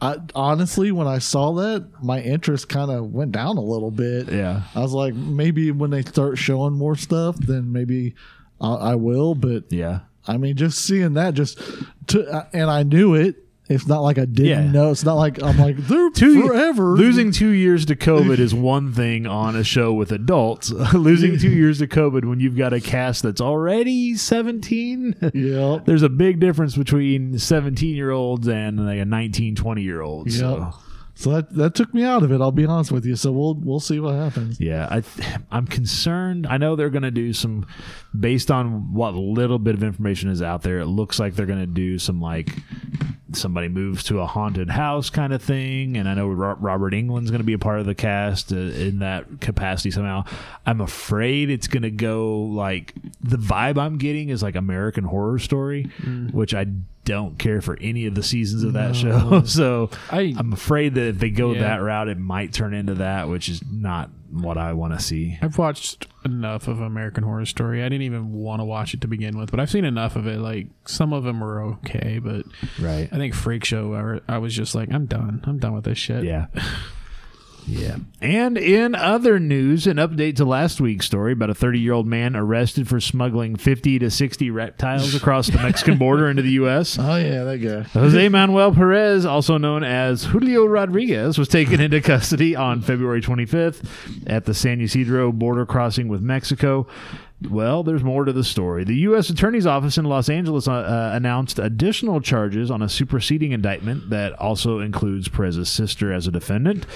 I honestly, when I saw that, my interest kind of went down a little bit. yeah. I was like, maybe when they start showing more stuff, then maybe I, I will. But Yeah. I mean, just seeing that, just to, and I knew it. It's not like I didn't Yeah. know. It's not like I'm like they're *laughs* Two forever losing two years to COVID is *laughs* one thing on a show with adults. *laughs* losing two years to COVID when you've got a cast that's already seventeen. Yeah, There's a big difference between 17 year olds and like a 19, 20 year old. yeah. So. So that that took me out of it. I'll be honest with you. So we'll we'll see what happens. Yeah, I I'm concerned. I know they're going to do some based on what little bit of information is out there. It looks like they're going to do some like somebody moves to a haunted house kind of thing, and I know Robert Englund's going to be a part of the cast uh, in that capacity somehow. I'm afraid it's going to go like the vibe I'm getting is like American Horror Story, which I don't care for any of the seasons of that show. *laughs* so I- I'm afraid that if they go Yeah. that route, it might turn into that, which is not what I want to see. I've watched enough of American Horror Story. I didn't even want to watch it to begin with, but I've seen enough of it. Like some of them were okay, but Right. I think Freak Show. I, were- I was just like, I'm done. I'm done with this shit. Yeah. *laughs* Yeah. And in other news, an update to last week's story about a 30 year old man arrested for smuggling 50 to 60 reptiles across the Mexican border into the U.S. *laughs* Oh yeah, that guy. Jose Manuel Perez, also known as Julio Rodriguez, was taken into custody on February 25th at the San Ysidro border crossing with Mexico. Well, there's more to the story. The U.S. Attorney's Office in Los Angeles uh, uh, announced additional charges on a superseding indictment that also includes Perez's sister as a defendant.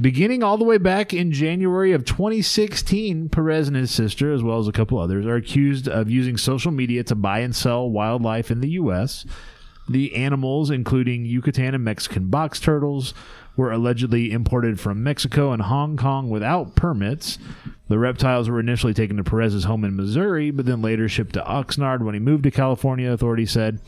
Beginning all the way back in January of 2016, Perez and his sister, as well as a couple others, are accused of using social media to buy and sell wildlife in the U.S. The animals, including Yucatan and Mexican box turtles, were allegedly imported from Mexico and Hong Kong without permits. The reptiles were initially taken to Perez's home in Missouri, but then later shipped to Oxnard when he moved to California, authorities said.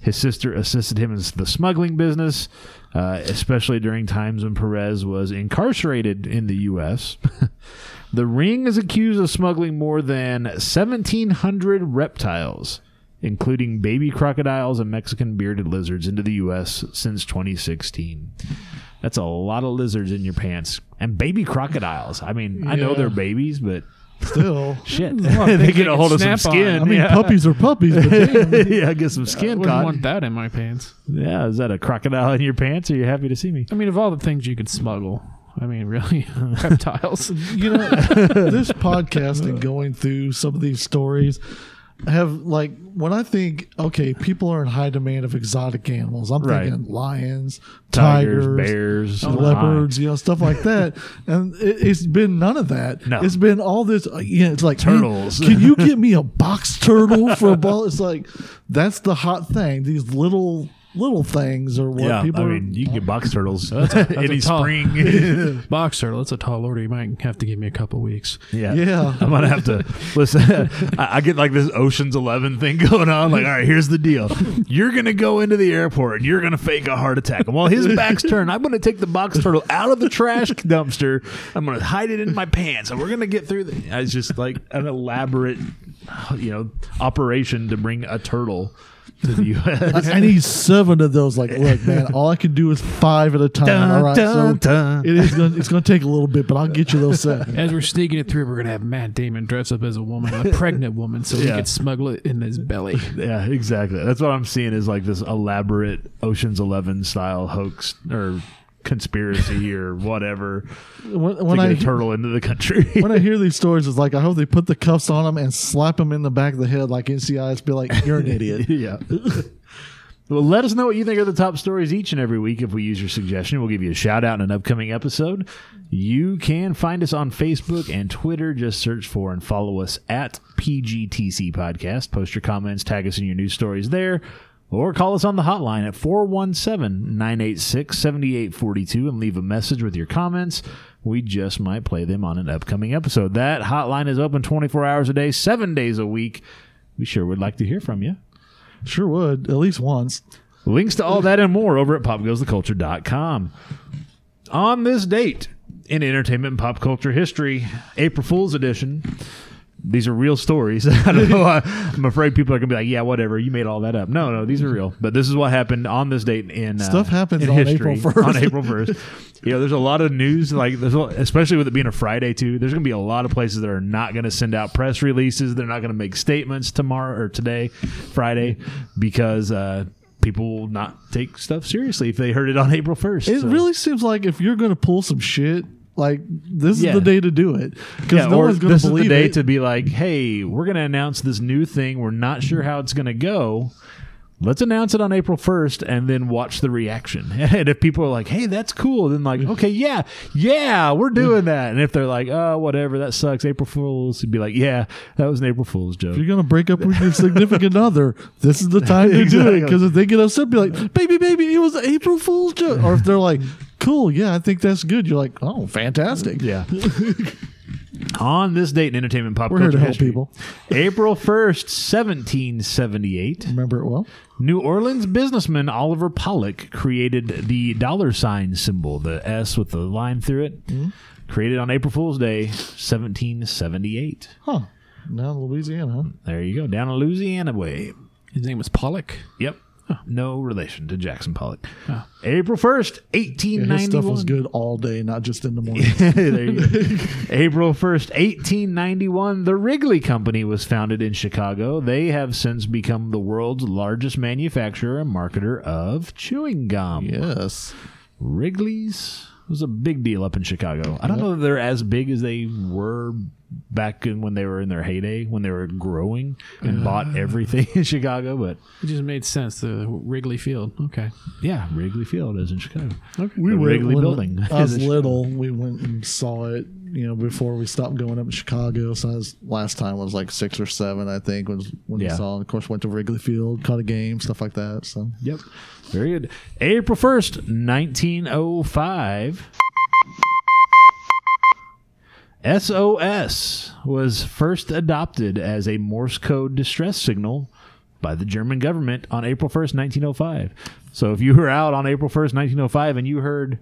His sister assisted him in the smuggling business, uh, especially during times when Perez was incarcerated in the U.S. *laughs* the ring is accused of smuggling more than 1,700 reptiles including baby crocodiles and Mexican bearded lizards, into the U.S. since 2016. That's a lot of lizards in your pants. And baby crocodiles. I mean, I know they're babies, but Still, *laughs* shit. There's *laughs* a they get a hold of some snap on. skin. I mean, yeah. puppies are puppies, but damn. *laughs* yeah, I get some skin. I skin wouldn't caught. want that in my pants. Yeah, is that a crocodile in your pants? Are you happy to see me? I mean, of all the things you could smuggle, I mean, really, reptiles. you know, this podcast and going through some of these stories have like when I think okay, people are in high demand of exotic animals. I'm Right. thinking lions, Tigers, tigers, bears, leopards, you know, stuff like that. *laughs* And it, it's been none of that. No. It's been all this. Uh, yeah, it's like hey, Turtles. can you *laughs* get me a box turtle for a ball? It's like that's the hot thing. These little little things or what Yeah, people I are. mean, you can get box turtles *laughs* that's *laughs* any a tall- spring. *laughs* Box turtle. That's a tall order. You might have to give me a couple weeks. yeah, Yeah. I'm gonna have to listen. I, I get like this Ocean's Eleven thing going on. Like, all right, here's the deal: you're gonna go into the airport and you're gonna fake a heart attack. And while his back's turned, I'm gonna take the box turtle out of the trash dumpster. I'm gonna hide it in my pants, and we're gonna get through. The, it's just like an elaborate, you know, operation to bring a turtle to the U.S. I, I need seven of those. Like, look, man, all I can do is five at a time. Dun, all right, dun, so dun. it is going. It's going to take a little bit, but I'll get you those seven. As we're sneaking it through, we're gonna have Matt Damon dress up as a woman, a pregnant woman, so we Yeah. can smuggle it in his belly. Yeah, exactly. That's what I'm seeing is like this elaborate Ocean's Eleven style hoax or conspiracy or whatever When, to get I a turtle into the country. *laughs* when I hear these stories, it's like I hope they put the cuffs on them and slap them in the back of the head like NCIS. Be like, you're an idiot. *laughs* yeah. Well, let us know what you think are the top stories each and every week. If we use your suggestion, we'll give you a shout out in an upcoming episode. You can find us on Facebook and Twitter. Just search for and follow us at PGTC Podcast. Post your comments, tag us in your news stories there, or call us on the hotline at 417 986 7842 and leave a message with your comments. We just might play them on an upcoming episode. That hotline is open 24 hours a day, seven days a week. We sure would like to hear from you. Sure would at least once. Links to all that and more over at popgoestheculture.com. On this date in entertainment and pop culture history, April Fool's edition. These are real stories. *laughs* I don't know. I, I'm afraid people are going to be like, "Yeah, whatever. You made all that up." No, no, these are real. But this is what happened on this date in uh, Stuff happens in on history, April 1st. On April first, *laughs* you know, there's a lot of news. Like, there's a, especially with it being a Friday too. There's going to be a lot of places that are not going to send out press releases. They're not going to make statements tomorrow or today, Friday, because uh, people will not take stuff seriously if they heard it on April first. It really seems like if you're going to pull some shit, like this is the day to do it because yeah, no one's going this to is the day it. to be like, hey, we're going to announce this new thing. We're not sure how it's going to go. Let's announce it on April 1st and then watch the reaction. *laughs* And if people are like, hey, that's cool, then like, *laughs* okay, yeah, yeah, we're doing that. And if they're like, oh, whatever, that sucks, April Fool's, you'd be like, yeah, that was an April Fool's joke. if you're going to break up with your significant *laughs* other, this is the time to do it. Because if they get upset, be like, baby, baby, it was an April Fool's joke. Or if they're like, cool, yeah, I think that's good. You're like, oh, fantastic. Yeah. *laughs* On this date in entertainment pop We're here culture to help history, people. April 1st, 1778. Remember it well? New Orleans businessman Oliver Pollock created the dollar sign symbol, the S with the line through it. Hmm? Created on April Fool's Day, 1778. Huh. Now Louisiana, huh? There you go, down in Louisiana way. His name was Pollock. Yep. No relation to Jackson Pollock. April 1st, Yeah, 1891. his stuff was good all day, not just in the *laughs* morning. there you go. April 1st, 1891, the Wrigley Company was founded in Chicago. They have since become the world's largest manufacturer and marketer of chewing gum. yes. Wrigley's was a big deal up in Chicago. I don't know that they're as big as they were back in when they were in their heyday, when they were growing and uh. bought everything *laughs* in Chicago, but It just made sense. The Wrigley Field. Okay. yeah, Wrigley Field is in Chicago. We The went Wrigley when Building *laughs* I was in little. We went and saw it. You know, before we stopped going up in Chicago. So I was, last time was like six or seven, I think, was when we saw. it. Of course, went to Wrigley Field, caught a game, stuff like that. So Yep. Very good. April 1st, 1905. SOS was first adopted as a Morse code distress signal by the German government on April 1st, 1905. So if you were out on April 1st, 1905 and you heard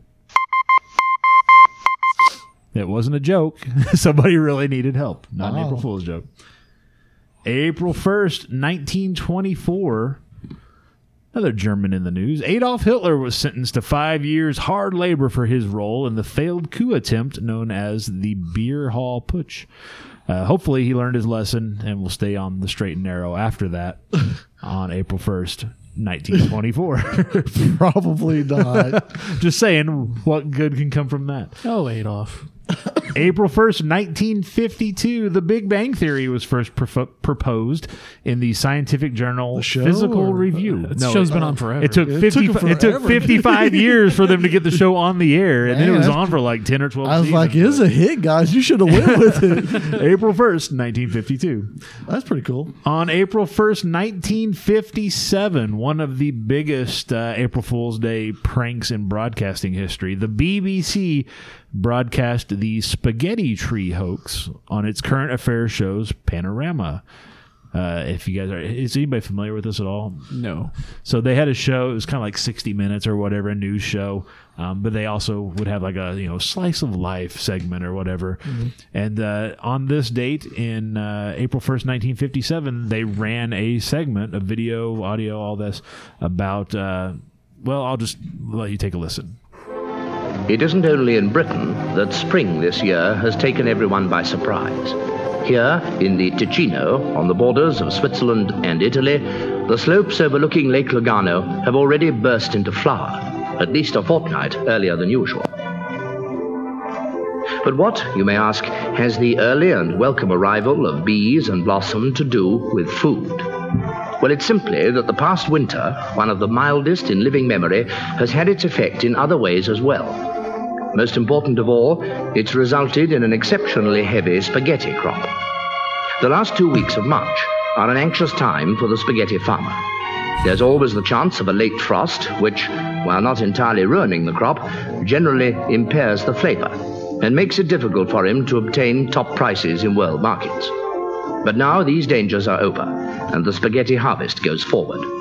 it wasn't a joke, *laughs* somebody really needed help. Not an April oh. Fool's joke. April 1st, 1924. Another German in the news. Adolf Hitler was sentenced to five years hard labor for his role in the failed coup attempt known as the Beer Hall Putsch. Uh, hopefully, he learned his lesson and will stay on the straight and narrow after that *laughs* on April 1st, 1924. *laughs* Probably not. *laughs* Just saying, what good can come from that? Oh, Adolf. *laughs* April 1st, 1952, The Big Bang Theory was first prof- proposed in the scientific journal show, Physical or- Review. That show's been on forever. It took It 50, took it, took 55 *laughs* years for them to get the show on the air, and then it was on for like 10 or 12 I was like, seasons. it's a hit, guys. You should have went with it. *laughs* April 1st, 1952. That's pretty cool. On April 1st, 1957, one of the biggest uh, April Fool's Day pranks in broadcasting history, the BBC broadcast the Spaghetti Tree hoax on its current affairs shows Panorama. Uh, if you guys are, is anybody familiar with this at all? No. So they had a show. It was kind of like 60 Minutes or whatever, a news show. Um, but they also would have like a you know slice of life segment or whatever. And uh, on this date in uh, April 1st, 1957, they ran a segment of video, audio, all this about. Uh, well, I'll just let you take a listen. It isn't only in Britain that spring this year has taken everyone by surprise. Here, in the Ticino, on the borders of Switzerland and Italy, the slopes overlooking Lake Lugano have already burst into flower, at least a fortnight earlier than usual. But what, you may ask, has the early and welcome arrival of bees and blossom to do with food? Well, it's simply that the past winter, one of the mildest in living memory, has had its effect in other ways as well. Most important of all, it's resulted in an exceptionally heavy spaghetti crop. The last two weeks of March are an anxious time for the spaghetti farmer. There's always the chance of a late frost, which, while not entirely ruining the crop, generally impairs the flavor and makes it difficult for him to obtain top prices in world markets. But now these dangers are over, and the spaghetti harvest goes forward.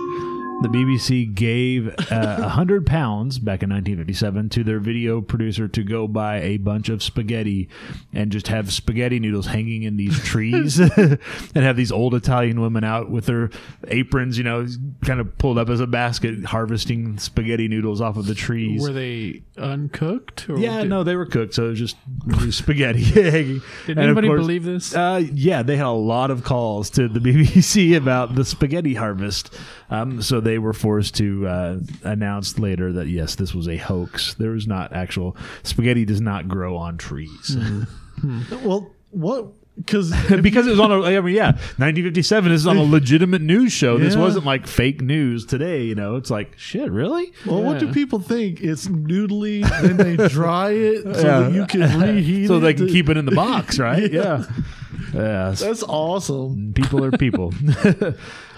The BBC gave uh, a hundred pounds back in 1957 to their video producer to go buy a bunch of spaghetti and just have spaghetti noodles hanging in these trees *laughs* *laughs* and have these old Italian women out with their aprons, you know, kind of pulled up as a basket, harvesting spaghetti noodles off of the trees. Were they uncooked? Or yeah, did, no, they were cooked, so it was just *laughs* spaghetti hanging. Did And anybody course- believe this? uh, yeah, they had a lot of calls to the BBC about the spaghetti harvest. Um, so they were forced to uh, announce later that yes, this was a hoax. There was not actual spaghetti does not grow on trees *laughs* Well, what? *laughs* Because because it was on a. I mean, yeah, 1957 this is on a legitimate news show. This wasn't like fake news today. You know, it's like shit. Really? well, what do people think? It's noodly, then they dry it *laughs* so Yeah. you can reheat it. So they can to- keep it in the box, right? yeah. Yeah. That's awesome. People are people. *laughs*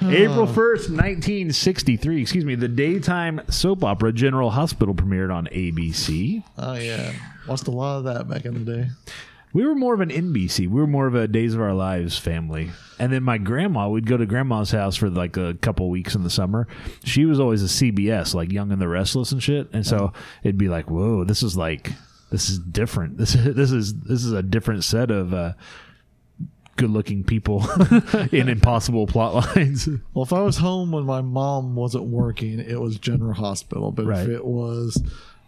April 1st, 1963, excuse me, the daytime soap opera General Hospital premiered on ABC. Oh yeah, watched a lot of that back in the day. We were more of an NBC. We were more of a Days of Our Lives family. And then my grandma, we'd go to grandma's house for like a couple weeks in the summer. She was always a CBS, like Young and the Restless and shit. And so it'd be like, whoa, this is like, this is different. *laughs* This is, this is, this is a different set of, uh, good looking people *laughs* in impossible plot lines. *laughs* Well, if I was home when my mom wasn't working, it was General Hospital. But Right. if it was,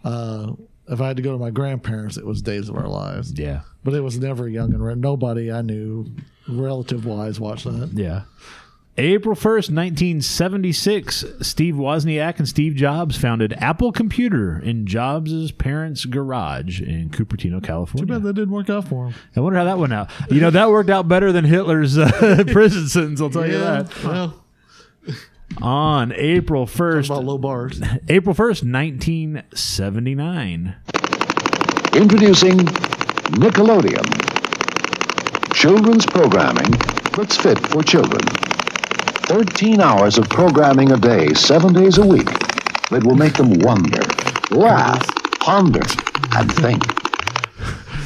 uh, if I had to go to my grandparents, it was Days of Our Lives. yeah. But it was never Young and Red. Nobody I knew, relative wise, watched that. Yeah. April 1st, 1976, Steve Wozniak and Steve Jobs founded Apple Computer in Jobs' parents' garage in Cupertino, California. Too bad that didn't work out for him. I wonder how that went out. You know, that worked out better than Hitler's uh, *laughs* prison sentence, I'll tell you that. Well, On April 1st, about low bars. April 1st, 1979. Introducing Nickelodeon. Children's programming that's fit for children. 13 hours of programming a day, seven days a week, that will make them wonder, laugh, ponder, and think.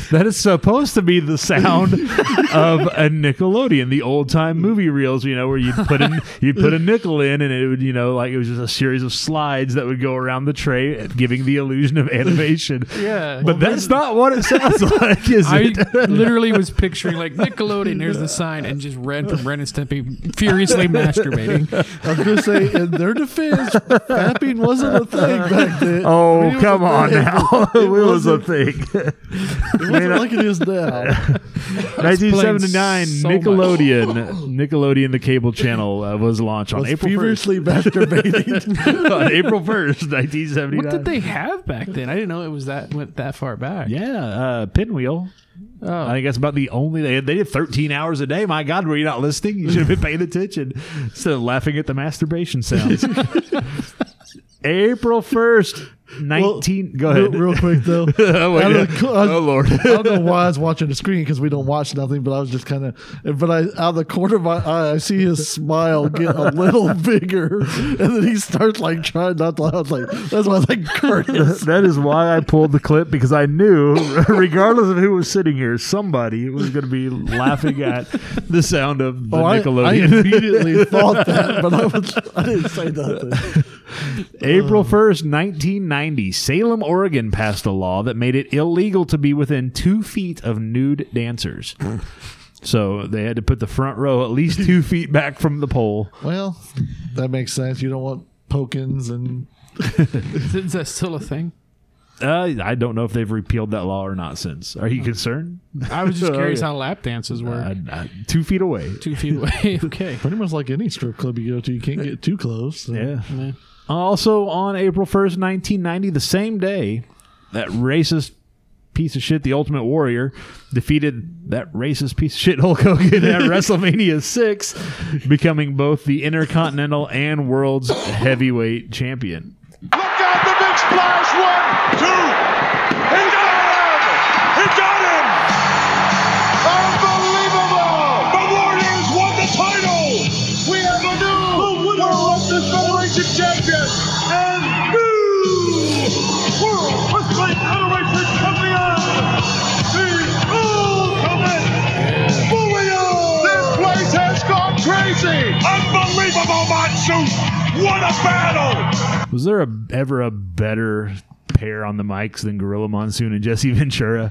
*laughs* that is supposed to be the sound of a Nickelodeon, the old time movie reels, you know, where you put in *laughs* you put a nickel in and it would, you know, like it was just a series of slides that would go around the tray, giving the illusion of animation. *laughs* Yeah. But that's not what it sounds like, is I it? literally was picturing like Nickelodeon. There's the sign, and just Ren from Ren and Stimpy furiously masturbating. I was going to say, in their defense, fapping wasn't a thing back then. Oh, come on thing. now. it was a thing. It wasn't like it is now. *laughs* 1979, so. Nickelodeon, Nickelodeon, the cable channel, uh, was launched on Was April 1st. feverishly masturbating. *laughs* on April 1st, 1979. What did they have back then? I didn't know it was that went that far back. Yeah, uh, Pinwheel. Oh. I think that's about the only they they did 13 hours a day. My God, were you not listening? You should have been paying attention instead of laughing at the masturbation sounds. *laughs* April 1st, 19. go ahead. real quick though. oh, *laughs* I don't- oh, yeah. Oh Lord. I don't know why I was watching the screen because we don't watch nothing, but I was just kind of, but I out of the corner of my eye, I see his smile get a little *laughs* bigger, and then he starts like trying not to. I was like, that's why I was like, Curtis. that is why I pulled the clip because I knew, *laughs* regardless of who was sitting here, somebody was going to be laughing at the sound of the Oh, I, I immediately thought that, but I was, I didn't say nothing. *laughs* April 1st, 1990, Salem, Oregon passed a law that made it illegal to be within two feet of nude dancers. *laughs* so they had to put the front row at least two *laughs* feet back from the pole. Well, that makes sense. You don't want pokins and Is that still a thing? Uh, I don't know if they've repealed that law or not since. Are you concerned? I was just Oh, curious yeah. how lap dances were. Uh, uh, two feet away. Two feet away. okay. pretty much like any strip club you go to, you can't get too close. so- Yeah. Yeah. Also, on April 1st, 1990, the same day, that racist piece of shit, the Ultimate Warrior, defeated that racist piece of shit Hulk Hogan at *laughs* WrestleMania 6, becoming both the Intercontinental and World's Heavyweight Champion. Look out, the big splash. One, Unbelievable, Monsoon. What a battle. Was there a, ever a better pair on the mics than Gorilla Monsoon and Jesse Ventura?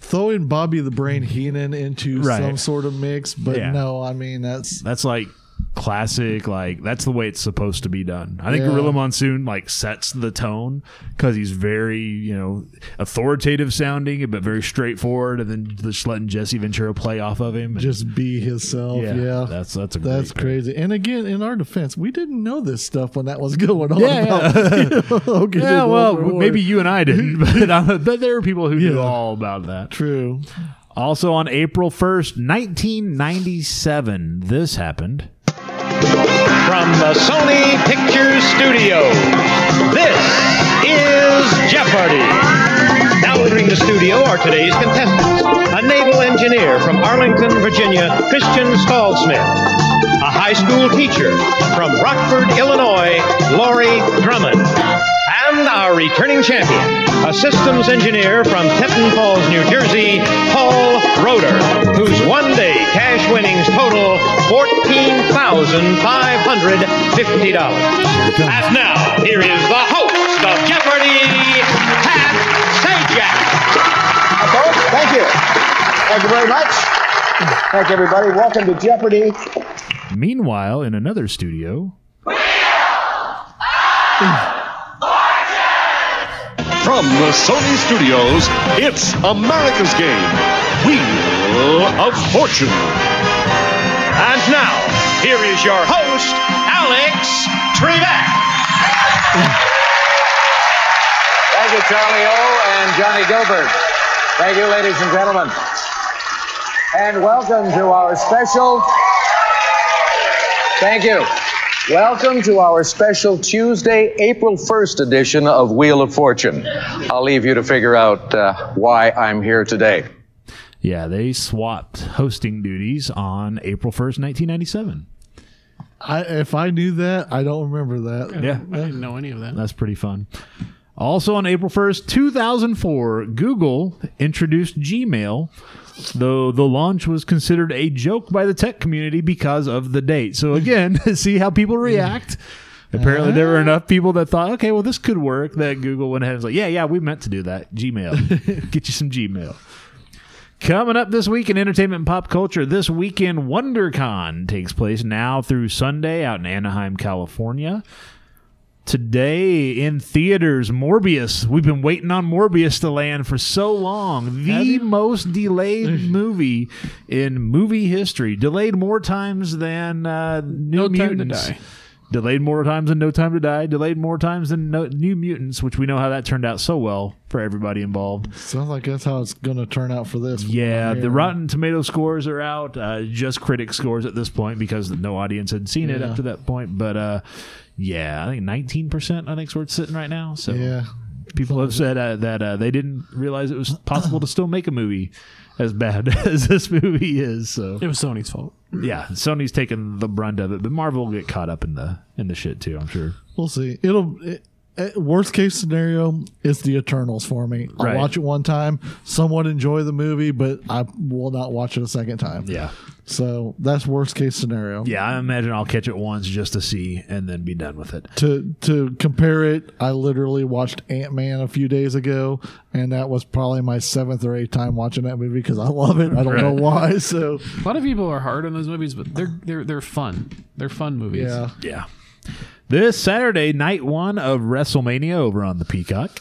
Throwing Bobby the Brain Heenan into Right. some sort of mix, but Yeah. no, I mean that's That's like classic like that's the way it's supposed to be done i think Yeah. gorilla monsoon like sets the tone because he's very you know authoritative sounding but very straightforward and then just letting jesse ventura play off of him just be himself. Yeah, that's that's a That's pair. crazy. And again, in our defense, we didn't know this stuff when that was *laughs* going on. Yeah, about, you know, yeah *laughs* *laughs* well maybe you and i didn't but, but there are people who knew all about that True. also on april 1st 1997 this happened From the Sony Pictures Studio, this is Jeopardy! Now entering the studio are today's contestants. A naval engineer from Arlington, Virginia, Christian Stallsmith. A high school teacher from Rockford, Illinois, Lori Drummond. And our returning champion, a systems engineer from Tinton Falls, New Jersey, Paul Roeder, whose one day cash winnings total $14,550. And now, here is the host of Jeopardy, Pat Sajak. folks. Thank you. Thank you very much. Thank you, everybody. Welcome to Jeopardy. meanwhile in another studio From the Sony Studios, it's America's Game, Wheel of Fortune. And now, here is your host, Alex Trebek. Thank you, Charlie O. and Johnny Gilbert. Thank you, ladies and gentlemen. And welcome to our special. Thank you. Welcome to our special Tuesday, April 1st edition of Wheel of Fortune. I'll leave you to figure out uh, why I'm here today. Yeah, they swapped hosting duties on April 1st, 1997. I if I knew that, I don't remember that. Yeah. I didn't know any of that. That's pretty fun. Also on April 1st, 2004, Google introduced Gmail, though the launch was considered a joke by the tech community because of the date. So again, *laughs* see how people react. Apparently, there were enough people that thought, okay, well, this could work. That Google went ahead and was like, yeah, yeah, we meant to do that. Gmail. *laughs* Get you some Gmail. Coming up this week in entertainment and pop culture, this weekend WonderCon takes place now through Sunday out in Anaheim, California. Today in theaters, Morbius. We've been waiting on Morbius to land for so long. The most delayed *laughs* movie in movie history. Delayed more times than uh, New No Time to Mutants. Die. Delayed more times than No Time to Die. Delayed more times than no, New Mutants, which we know how that turned out so well for everybody involved. Sounds like that's how it's going to turn out for this. Yeah, the. Rotten Tomato scores are out. Uh, just critic scores at this point because no audience had seen it up to that point. But uh, yeah, I think nineteen percent. I think is where it's sitting right now. So Yeah. people have said uh, that uh, they didn't realize it was possible to still make a movie as bad *laughs* as this movie is. So It was Sony's fault. yeah, Sony's taking the brunt of it, but Marvel will get caught up in the in the shit too. I'm sure. We'll see. It'll. It, worst case scenario, is the Eternals for me. I'll Right. watch it one time, somewhat enjoy the movie, but I will not watch it a second time. Yeah. So that's worst case scenario. Yeah, I imagine I'll catch it once just to see and then be done with it. To to compare it, I literally watched Ant Man a few days ago, and that was probably my seventh or eighth time watching that movie because I love it. I don't know *laughs* why. So A lot of people are hard on those movies, but they're they're they're fun. They're fun movies. yeah, Yeah. This Saturday, night one of WrestleMania over on the Peacock.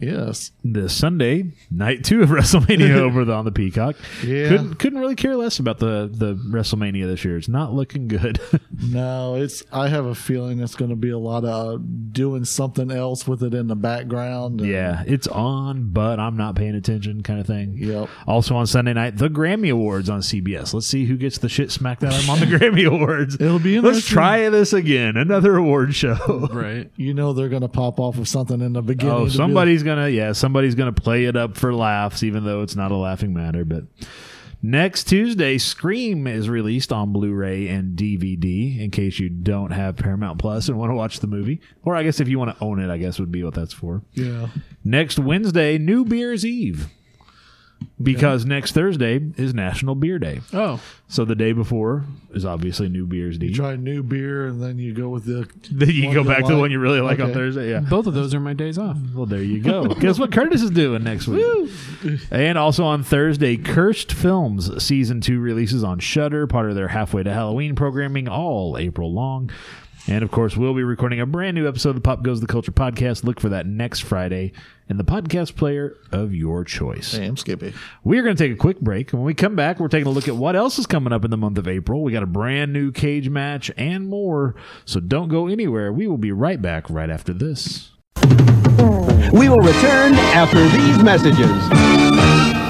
Yes, This Sunday, night two of *laughs* WrestleMania *laughs* over the, on the Peacock. Yeah. Couldn't couldn't really care less about the the WrestleMania this year. It's not looking good. *laughs* no, it's. I have a feeling it's going to be a lot of doing something else with it in the background. and- yeah, it's on, but I'm not paying attention, kind of thing. Yep. Also on Sunday night, the Grammy Awards on CBS. Let's see who gets the shit smacked out of them on the Grammy Awards. It'll be Let's try this again. Another award show. Right. You know they're going to pop off with something in the beginning. Oh, to be somebody's gonna yeah, somebody's gonna play it up for laughs, even though it's not a laughing matter. But next Tuesday, Scream is released on Blu-ray and DVD. In case you don't have Paramount Plus and want to watch the movie, or I guess if you want to own it, I guess would be what that's for. Yeah. Next Wednesday, New Beer's Eve. Because next Thursday is National Beer Day. Oh, So the day before is obviously New Beer's Eve. Try new beer and then you go with the. *laughs* Then you one go you back to the one you really like on Thursday. Yeah. both of those are my days off. Well, there you go. *laughs* Guess what Curtis is doing next week? And also on Thursday, Cursed Films season two releases on Shudder, part of their halfway to Halloween programming, all April long. And of course, we'll be recording a brand new episode of the Pop Goes the Culture podcast. Look for that next Friday in the podcast player of your choice. Hey, I'm Skippy. We're going to take a quick break. When we come back, we're taking a look at what else is coming up in the month of April. We got a brand new cage match and more. So don't go anywhere. We will be right back right after this. We will return after these messages.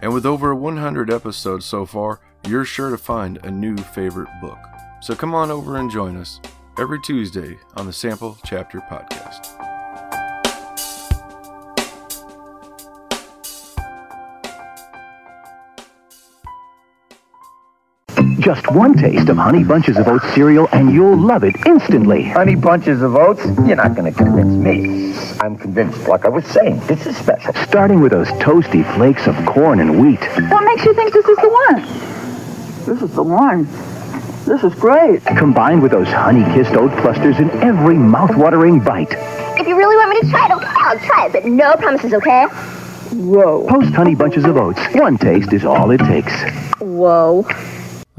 And with over 100 episodes so far, you're sure to find a new favorite book. So come on over and join us every Tuesday on the Sample Chapter Podcast. Just one taste of Honey Bunches of Oats cereal and you'll love it instantly. Honey bunches of oats? You're not going to convince me. I'm convinced. Like I was saying, this is special. Starting with those toasty flakes of corn and wheat. What makes you think this is the one? This is the one. This is great. Combined with those honey-kissed oat clusters in every mouth-watering bite. If you really want me to try it, okay, I'll try it, but no promises, okay? Whoa. Post Honey Bunches of Oats. One taste is all it takes. Whoa.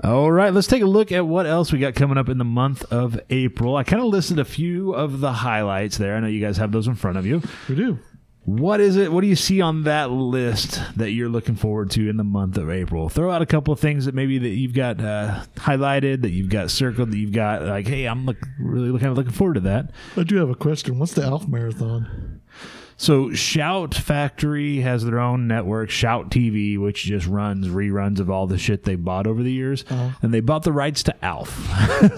All right, let's take a look at what else we got coming up in the month of April. I kind of listed a few of the highlights there. I know you guys have those in front of you. We do. What is it? What do you see on that list that you're looking forward to in the month of April? Throw out a couple of things that maybe that you've got uh, highlighted, that you've got circled, that you've got like, hey, I'm look, really looking looking forward to that. I do have a question. What's the Alf Marathon? So Shout Factory has their own network, Shout TV, which just runs reruns of all the shit they bought over the years, Uh-huh. and they bought the rights to Alf.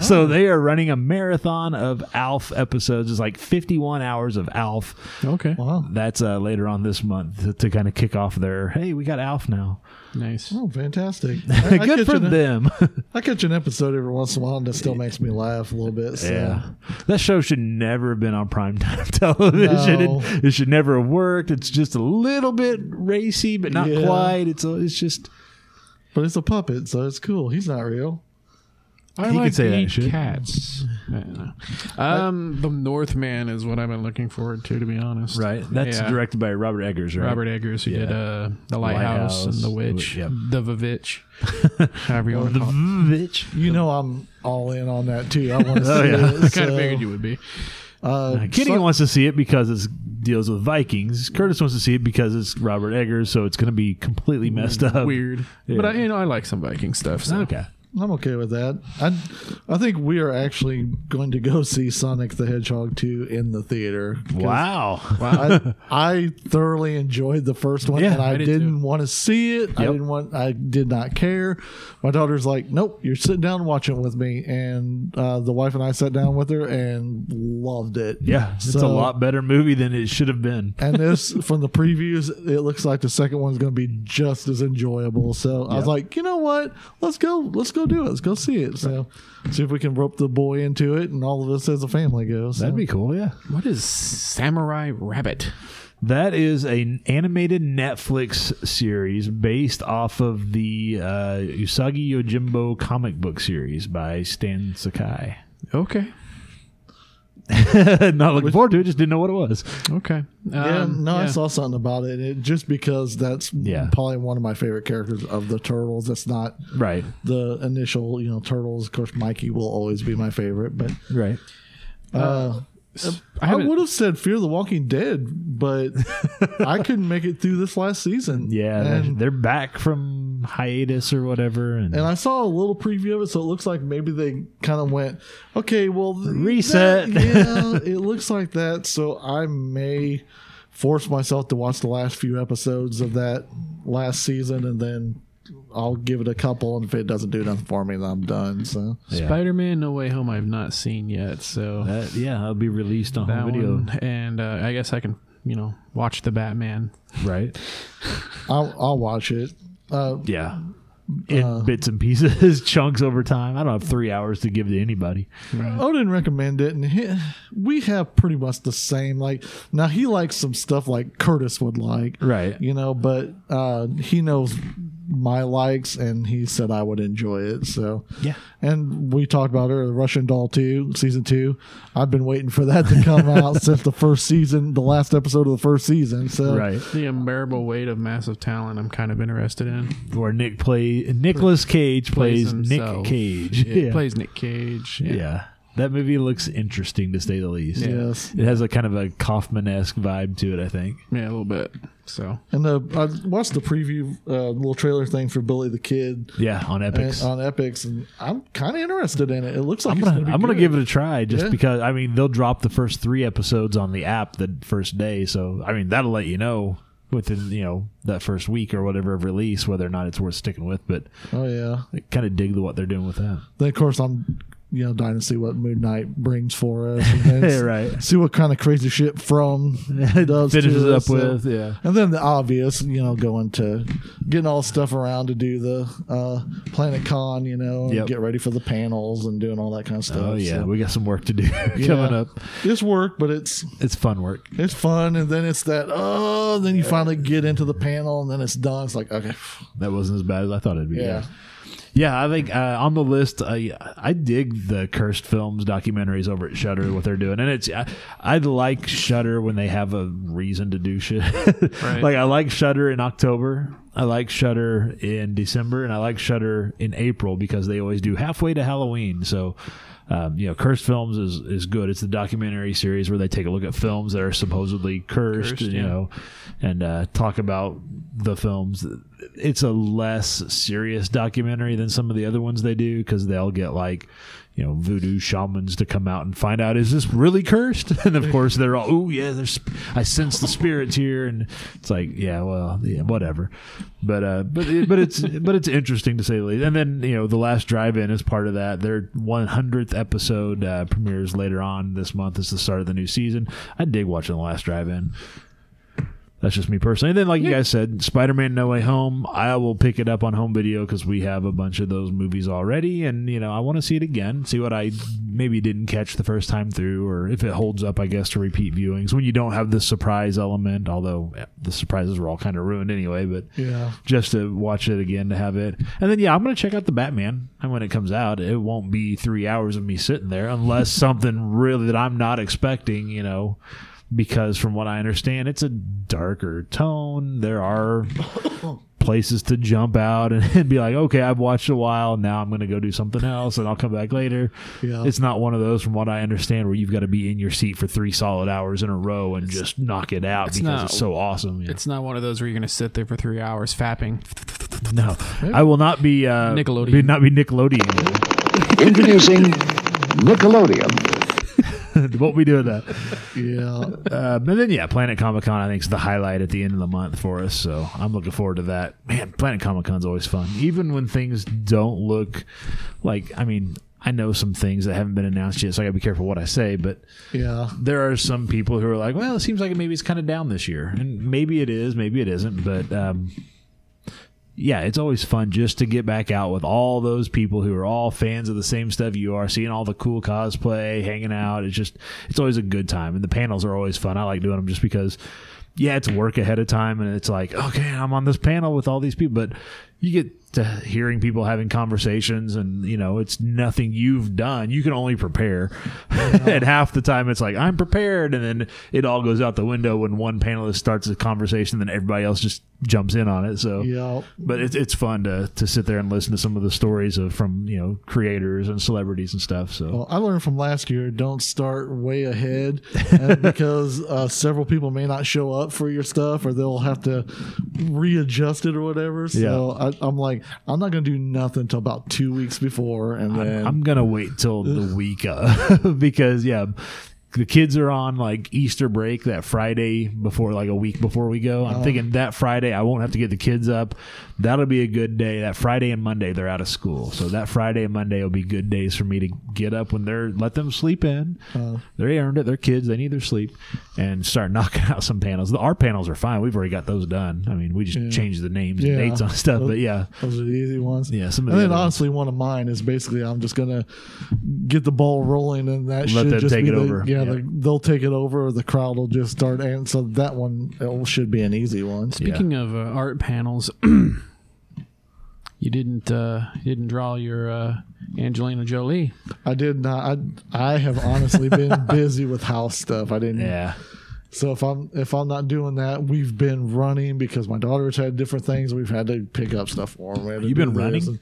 *laughs* so they are running a marathon of Alf episodes. It's like 51 hours of Alf. Okay. Wow. That's uh, later on this month to, to kind of kick off their. Hey, we got Alf now. Nice. Oh, fantastic. *laughs* I- I Good catch for an- them. *laughs* I catch an episode every once in a while and that still makes me laugh a little bit. So. Yeah, that show should never have been on primetime *laughs* television. No. It, it should never have worked. It's just a little bit racy, but not Yeah. quite. It's a, it's just But it's a puppet, so it's cool. He's not real. I He like could say to that shit. cats. I don't know. Um, the Northman is what I've been looking forward to, to be honest. right. That's Yeah. directed by Robert Eggers, right? Robert Eggers, who Yeah. did uh, the Lighthouse, and the Witch, Yep. the Vavitch, *laughs* however you want to call it. bitch. You know I'm all in on that too. I want to *laughs* see Oh, yeah. it. I kind of so, figured you would be. Uh, Kenny so- wants to see it because it deals with Vikings. Curtis wants to see it because it's Robert Eggers, so it's going to be completely messed up. Weird, Yeah. but I, you know I like some Viking stuff. So. Okay. I'm okay with that. I I think we are actually going to go see Sonic the Hedgehog 2 in the theater. Wow. I, *laughs* I thoroughly enjoyed the first one, Yeah, and I, I did didn't too. want to see it. I didn't want. I did not care. My daughter's like, "Nope, you're sitting down and watching it with me." And uh, the wife and I sat down with her and loved it. Yeah, it's a lot better movie than it should have been. And *laughs* this, from the previews, it looks like the second one's going to be just as enjoyable. So I was like, you know what? Let's go. Let's go do it. Let's go see it. So see if we can rope the boy into it, and all of us as a family go. So. That'd be cool, yeah. What is Samurai Rabbit? That is an animated Netflix series based off of the uh, Usagi Yojimbo comic book series by Stan Sakai. Okay, *laughs* Not looking forward to it, just didn't know what it was. okay. Yeah, Um, no, I saw something about it. it. Just because that's Yeah. probably one of my favorite characters of the Turtles. That's not Right, the initial, you know, Turtles. Of course, Mikey will always be my favorite, but right. uh, Um, I I, would have said Fear the Walking Dead, but *laughs* I couldn't make it through this last season. Yeah, they're, and, they're back from hiatus or whatever. And, and I saw a little preview of it, so it looks like maybe they kind of went, okay, well, Reset. that- yeah, *laughs* it looks like that. So I may force myself to watch the last few episodes of that last season, and then I'll give it a couple. And if it doesn't do nothing for me, then I'm done. So Yeah. Spider-Man: No Way Home. I've not seen yet, so that, yeah, that'll be released on that home video. one, and uh, I guess I can, you know, watch the Batman. Right. I'll, I'll watch it. Uh, Yeah. In bits and pieces, *laughs* chunks over time. I don't have three hours to give to anybody. Odin recommend it, and he, we have pretty much the same. Like now, he likes some stuff like Curtis would like, Right. You know, but uh, he knows my likes, and he said I would enjoy it. So Yeah. and we talked about her, the Russian Doll two, season two. I've been waiting for that to come *laughs* out since the first season, the last episode of the first season. So Right. The unbearable weight of massive talent. I'm kind of interested in. Where Nick play Nicolas Cage plays, Nick himself. Cage. *laughs* Yeah, Plays Nick Cage. Yeah. Yeah. That movie looks interesting to say the least. Yes. It has a kind of a Kaufman esque vibe to it, I think. Yeah, a little bit. So And the I watched the preview, uh, little trailer thing for Billy the Kid. Yeah, on Epix. and- on Epix, and I'm kind of interested in it. It looks like I'm gonna, gonna I'm gonna give it a try just Yeah. because I mean they'll drop the first three episodes on the app the first day, so I mean that'll let you know within you know that first week or whatever of release whether or not it's worth sticking with. But Oh yeah. Kind of dig the, what they're doing with that. Then of course I'm you know dying to see what Moon Knight brings for us. And *laughs* Right. See what kind of crazy shit from *laughs* it does Finishes up with, yeah. And then the obvious, you know, going to getting all stuff around to do the uh, Planet Con, you know, and Yep. get ready for the panels and doing all that kind of stuff. Oh yeah, So, we got some work to do *laughs* yeah. coming up. It's work, but it's It's fun work. it's fun, and then it's that oh, then you finally get into the panel, and then it's done. It's like okay, That wasn't as bad as I thought it'd be. Yeah. Yeah, I think uh, on the list, I I dig the cursed films documentaries over at Shudder. What they're doing, and it's I, I like Shudder when they have a reason to do shit. *laughs* Like I like Shudder in October, I like Shudder in December, and I like Shudder in April because they always do halfway to Halloween. So Um, you know, cursed films is is good. It's the documentary series where they take a look at films that are supposedly cursed, Cursed, you yeah. know, and uh, talk about the films. It's a less serious documentary than some of the other ones they do because they'll get like, you know, voodoo shamans to come out and find out is this really cursed? *laughs* And of course they're all, oh yeah, there's I sense the spirits here, and it's like, yeah, well, yeah, whatever. But uh, but it, but it's *laughs* but it's interesting to say the least. And then you know, the last drive-in is part of that. Their 100th episode uh, premieres later on this month. It's the start of the new season. I dig watching the last drive-in. That's just me personally. And then, like you guys said, Spider Man No Way Home, I will pick it up on home video because we have a bunch of those movies already. And, you know, I want to see it again, see what I maybe didn't catch the first time through, or if it holds up, I guess, to repeat viewings when you don't have the surprise element, although the surprises were all kind of ruined anyway. But Yeah. just to watch it again to have it. And then, yeah, I'm going to check out the Batman. And when it comes out, it won't be three hours of me sitting there unless *laughs* something really that I'm not expecting, you know, because from what I understand, it's a darker tone. There are places to jump out and, *laughs* and be like, okay, I've watched a while. Now I'm going to go do something else and I'll come back later. Yeah. It's not one of those, from what I understand, where you've got to be in your seat for three solid hours in a row and just knock it out It's because not- it's so awesome. It's not one of those where you're going to sit there for three hours fapping. No, I will not be uh, Nickelodeon. Be, not be Nickelodeon. Introducing Nickelodeon. *laughs* Won't be doing that. Yeah. Uh, but then, yeah, Planet Comic Con, I think, is the highlight at the end of the month for us. So I'm looking forward to that. Man, Planet Comic Con's always fun. Even when things don't look like, I mean, I know some things that haven't been announced yet, so I gotta be careful what I say. But Yeah. there are some people who are like, well, it seems like maybe it's kind of down this year. And maybe it is, maybe it isn't. But um, yeah, it's always fun just to get back out with all those people who are all fans of the same stuff you are, seeing all the cool cosplay, hanging out. It's just, it's always a good time. And the panels are always fun. I like doing them just because, yeah, it's work ahead of time and it's like, okay, I'm on this panel with all these people. But you get to hearing people having conversations and, you know, it's nothing you've done. You can only prepare. *laughs* and half the time it's like, I'm prepared. And then it all goes out the window when one panelist starts a conversation, then everybody else just jumps in on it. So, Yeah. but it's it's fun to to sit there and listen to some of the stories of from you know creators and celebrities and stuff. So Well, I learned from last year don't start way ahead *laughs* uh, because uh, several people may not show up for your stuff or they'll have to readjust it or whatever. So I, I'm like, I'm not going to do nothing until about two weeks before. And then I'm gonna wait till the *laughs* week of *laughs* because yeah. The kids are on like Easter break that Friday before, like a week before we go. I'm Oh. thinking that Friday I won't have to get the kids up. That'll be a good day. That Friday and Monday they're out of school, so that Friday and Monday will be good days for me to get up when they're let them sleep in. Oh. They earned it. They're kids. They need their sleep, and start *laughs* knocking out some panels. The, our panels are fine. We've already got those done. I mean, we just Yeah. changed the names Yeah. and dates on stuff, Those- but yeah, those are the easy ones. Yeah, some and the then other ones. honestly, one of mine is basically I'm just gonna get the ball rolling, and that Let should them just take be it the, over. Yeah, Yeah. The, they'll take it over. Or the crowd will just start, and so that one it should be an easy one. Speaking of uh, art panels, *clears throat* you didn't uh, you didn't draw your uh, Angelina Jolie. I did not. I I have honestly been *laughs* busy with house stuff. I didn't. Yeah. So if I'm if I'm not doing that, we've been running because my daughter's had different things. We've had to pick up stuff for them. We had to You do been running? and-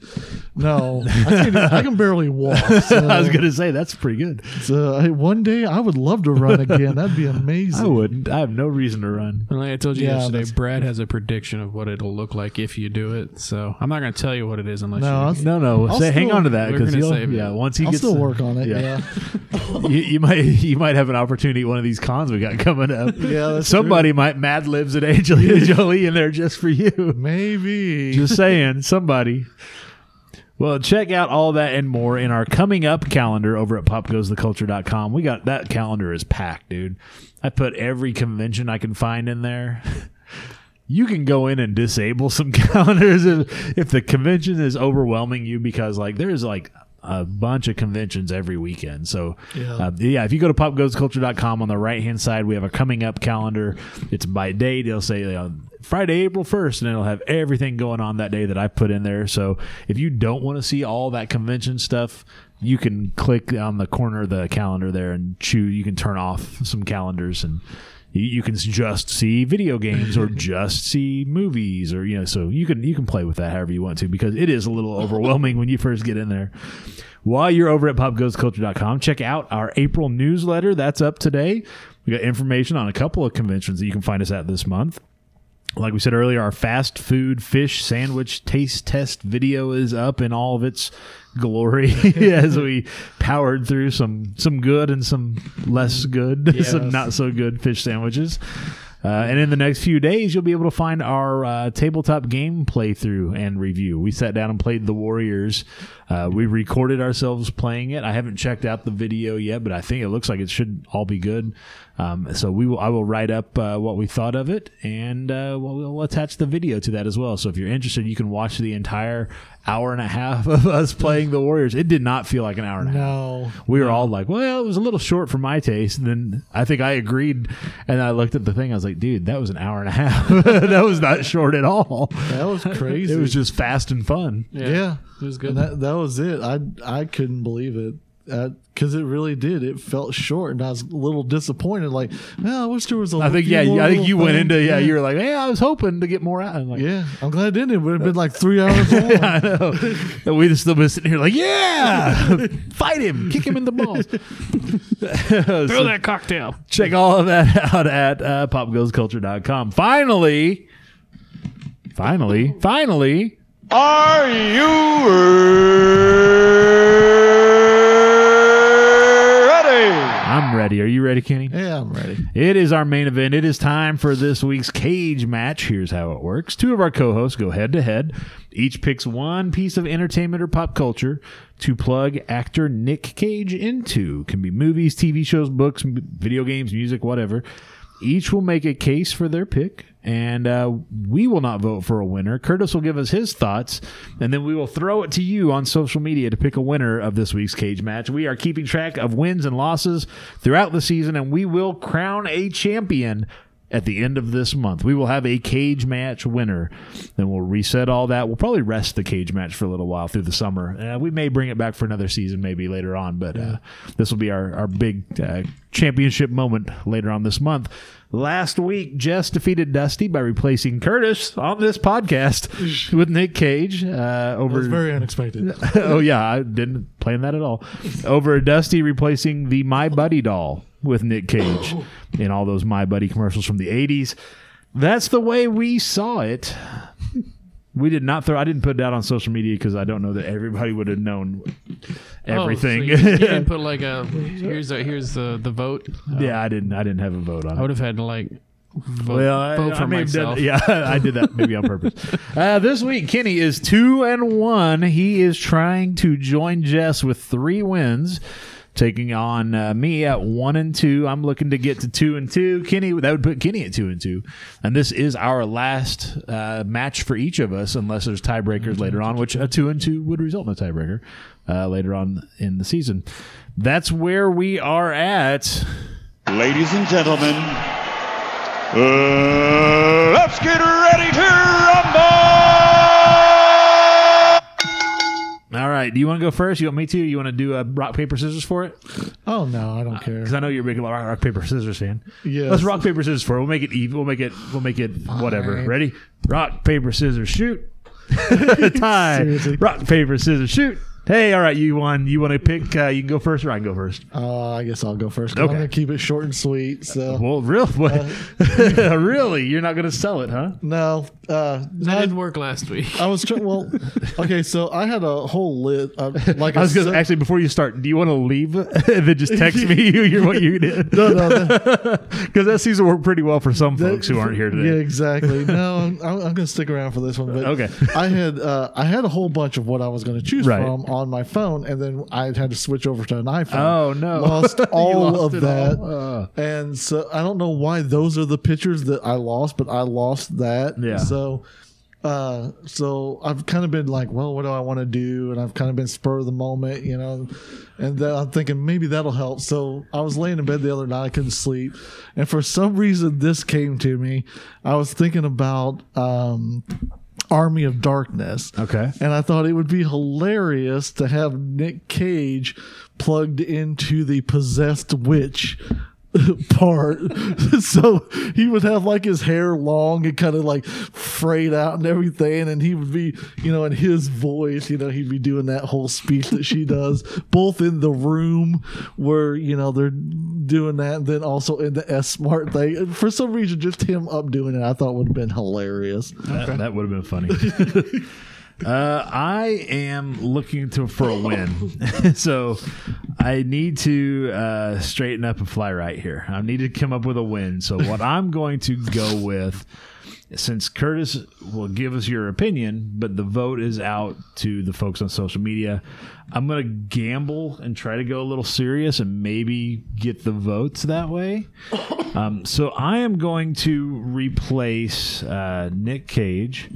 No, I, *laughs* can't, I can barely walk. so- *laughs* I was gonna say that's pretty good. So hey, one day I would love to run again. That'd be amazing. I wouldn't. I have no reason to run. And like I told you Yeah, yesterday, Brad has a prediction of what it'll look like if you do it. So I'm not going to tell you what it is unless No, you. I'll- No, no. I'll say, hang on to that because he'll. Yeah, once he I'll gets still the- work on it. *laughs* Yeah. you, you might you might have an opportunity at one of these cons we got coming up. Yeah, somebody might Mad Libs at Angelina *laughs* Jolie in there just for you. Maybe. Just saying, somebody. Well, check out all that and more in our coming up calendar over at popgoestheculture.com. We got that calendar is packed, dude. I put every convention I can find in there. *laughs* You can go in and disable some *laughs* calendars if, if the convention is overwhelming you because like there's like a bunch of conventions every weekend. So Yeah. uh, yeah, if you go to popgoesculture.com on the right hand side, we have a coming up calendar. It's by date. It'll say you know, Friday, April 1st, and it'll have everything going on that day that I put in there. So if you don't want to see all that convention stuff, you can click on the corner of the calendar there and choose. You can turn off some calendars and you, you can just see video games or *laughs* just see movies or you know so you can you can play with that however you want to because it is a little overwhelming when you first get in there While you're over at popgoestheculture.com, check out our April newsletter. That's up today. We got information on a couple of conventions that you can find us at this month. Like we said earlier, our fast food fish sandwich taste test video is up in all of its glory *laughs* *laughs* as we powered through some some good and some less good, *laughs* some not so good fish sandwiches. Uh, and in the next few days, you'll be able to find our uh, tabletop game playthrough and review. We sat down and played the Warriors. Uh, we recorded ourselves playing it. I haven't checked out the video yet, but I think it looks like it should all be good. Um, so we will. I will write up uh, what we thought of it, and uh, we'll, we'll attach the video to that as well. So if you're interested, you can watch the entire hour and a half *laughs* of us playing the Warriors. It did not feel like an hour and a half No. we were all like, well, it was a little short for my taste. And then I think I agreed. And I looked at the thing. I was like, dude, that was an hour and a half. *laughs* that was not short at all. That was crazy. *laughs* It was just fast and fun. Yeah, it was good. And that that was it. I I couldn't believe it because it really did. It felt short, and I was a little disappointed. Like, no, I wish there was a. I think, yeah, more I think little you went things." into, yeah, you were like, hey, I was hoping to get more out. I'm like, yeah, I'm glad it didn't. It would have been like three *laughs* hours long. I know. And we'd have still been sitting here like, yeah, *laughs* fight him, kick him in the balls. *laughs* Throw that cocktail. Check all of that out at uh, popgoestheculture.com. Finally, finally, finally, Are you ready? I'm ready. Are you ready, Kenny? Yeah, I'm ready. It is our main event. It is time for this week's cage match. Here's how it works. Two of our co-hosts go head to head. Each picks one piece of entertainment or pop culture to plug actor Nick Cage into. Can be movies, TV shows, books, video games, music, whatever. Each will make a case for their pick, and uh, we will not vote for a winner. Curtis will give us his thoughts, and then we will throw it to you on social media to pick a winner of this week's cage match. We are keeping track of wins and losses throughout the season, and we will crown a champion at the end of this month. We will have a cage match winner. Then we'll reset all that. We'll probably rest the cage match for a little while through the summer. Uh, we may bring it back for another season, maybe later on, but uh, this will be our, our big uh, championship moment later on this month. Last week, Jess defeated Dusty by replacing Curtis on this podcast *laughs* with Nick Cage uh, over. was very unexpected. *laughs* oh yeah, I didn't plan that at all. Over Dusty replacing the My Buddy doll with Nick Cage in all those My Buddy commercials from the '80s. That's the way we saw it. We did not throw. I didn't put that out on social media because I don't know that everybody would have known everything. Oh, so you, you didn't *laughs* put like a here's a, here's the the vote. yeah, I didn't. I didn't have a vote on it. I would have had to like vote, Well, I, vote for I have done- myself. yeah, I did that maybe on purpose. *laughs* Uh, this week, Kenny is two and one. He is trying to join Jess with three wins, taking on uh, me at one and two. I'm looking to get to two and two. Kenny, that would put Kenny at two and two, and this is our last uh, match for each of us, unless there's tiebreakers later on, which a two and two would result in a tiebreaker uh, later on in the season. That's where we are at. Ladies and gentlemen, uh, let's get ready to rumble! All right. Do you want to go first? You want me to? You want to do a rock paper scissors for it? Oh no, I don't uh, care. Because I know you're a big rock, rock paper scissors fan. Yeah. Let's rock paper scissors for it. We'll make it even. We'll make it. We'll make it whatever. Fine. Ready? Rock paper scissors shoot. *laughs* Tie. *laughs* Seriously. Rock paper scissors shoot. Hey, all right. You won. You want to pick? Uh, you can go first, or I can go first. Uh, I guess I'll go first. 'cause Okay. I'm gonna keep it short and sweet. So Well, real. *laughs* What? *laughs* really? You're not going to sell it, huh? no, uh, That didn't work last week. I was trying. Well, *laughs* okay, so I had a whole list. Uh, like I was going to set- actually before you start. Do you want to leave and then just text me you, you what you did? No, no, because that seems to work pretty well for some folks who aren't here today. Yeah, exactly. No, I'm, I'm going to stick around for this one. But Okay. I had uh, I had a whole bunch of what I was going to choose Right. from on my phone, and then I had to switch over to an iPhone. Oh, no. *laughs* Lost *laughs* all lost of that, all. Uh. and so I don't know why those are the pictures that I lost, but I lost that. Yeah. So. Uh, so I've kind of been like, well, what do I want to do? And I've kind of been spur of the moment, you know, and then I'm thinking maybe that'll help. So I was laying in bed the other night, I couldn't sleep, and for some reason this came to me. I was thinking about um, Army of Darkness, Okay. and I thought it would be hilarious to have Nick Cage plugged into the possessed witch *laughs* part. *laughs* so he would have like his hair long and kind of like frayed out and everything. And he would be, you know, in his voice, you know, he'd be doing that whole speech that she does, *laughs* both in the room where, you know, they're doing that and then also in the S-Mart thing. And for some reason, just him up doing it, I thought would have been hilarious. That, that would have been funny. Uh, I am looking to for a win, *laughs* *laughs* so I need to uh, straighten up and fly right here. I need to come up with a win. So what *laughs* I'm going to go with, since Curtis will give us your opinion, but the vote is out to the folks on social media. I'm going to gamble and try to go a little serious and maybe get the votes that way. *coughs* Um, so I am going to replace uh, Nick Cage.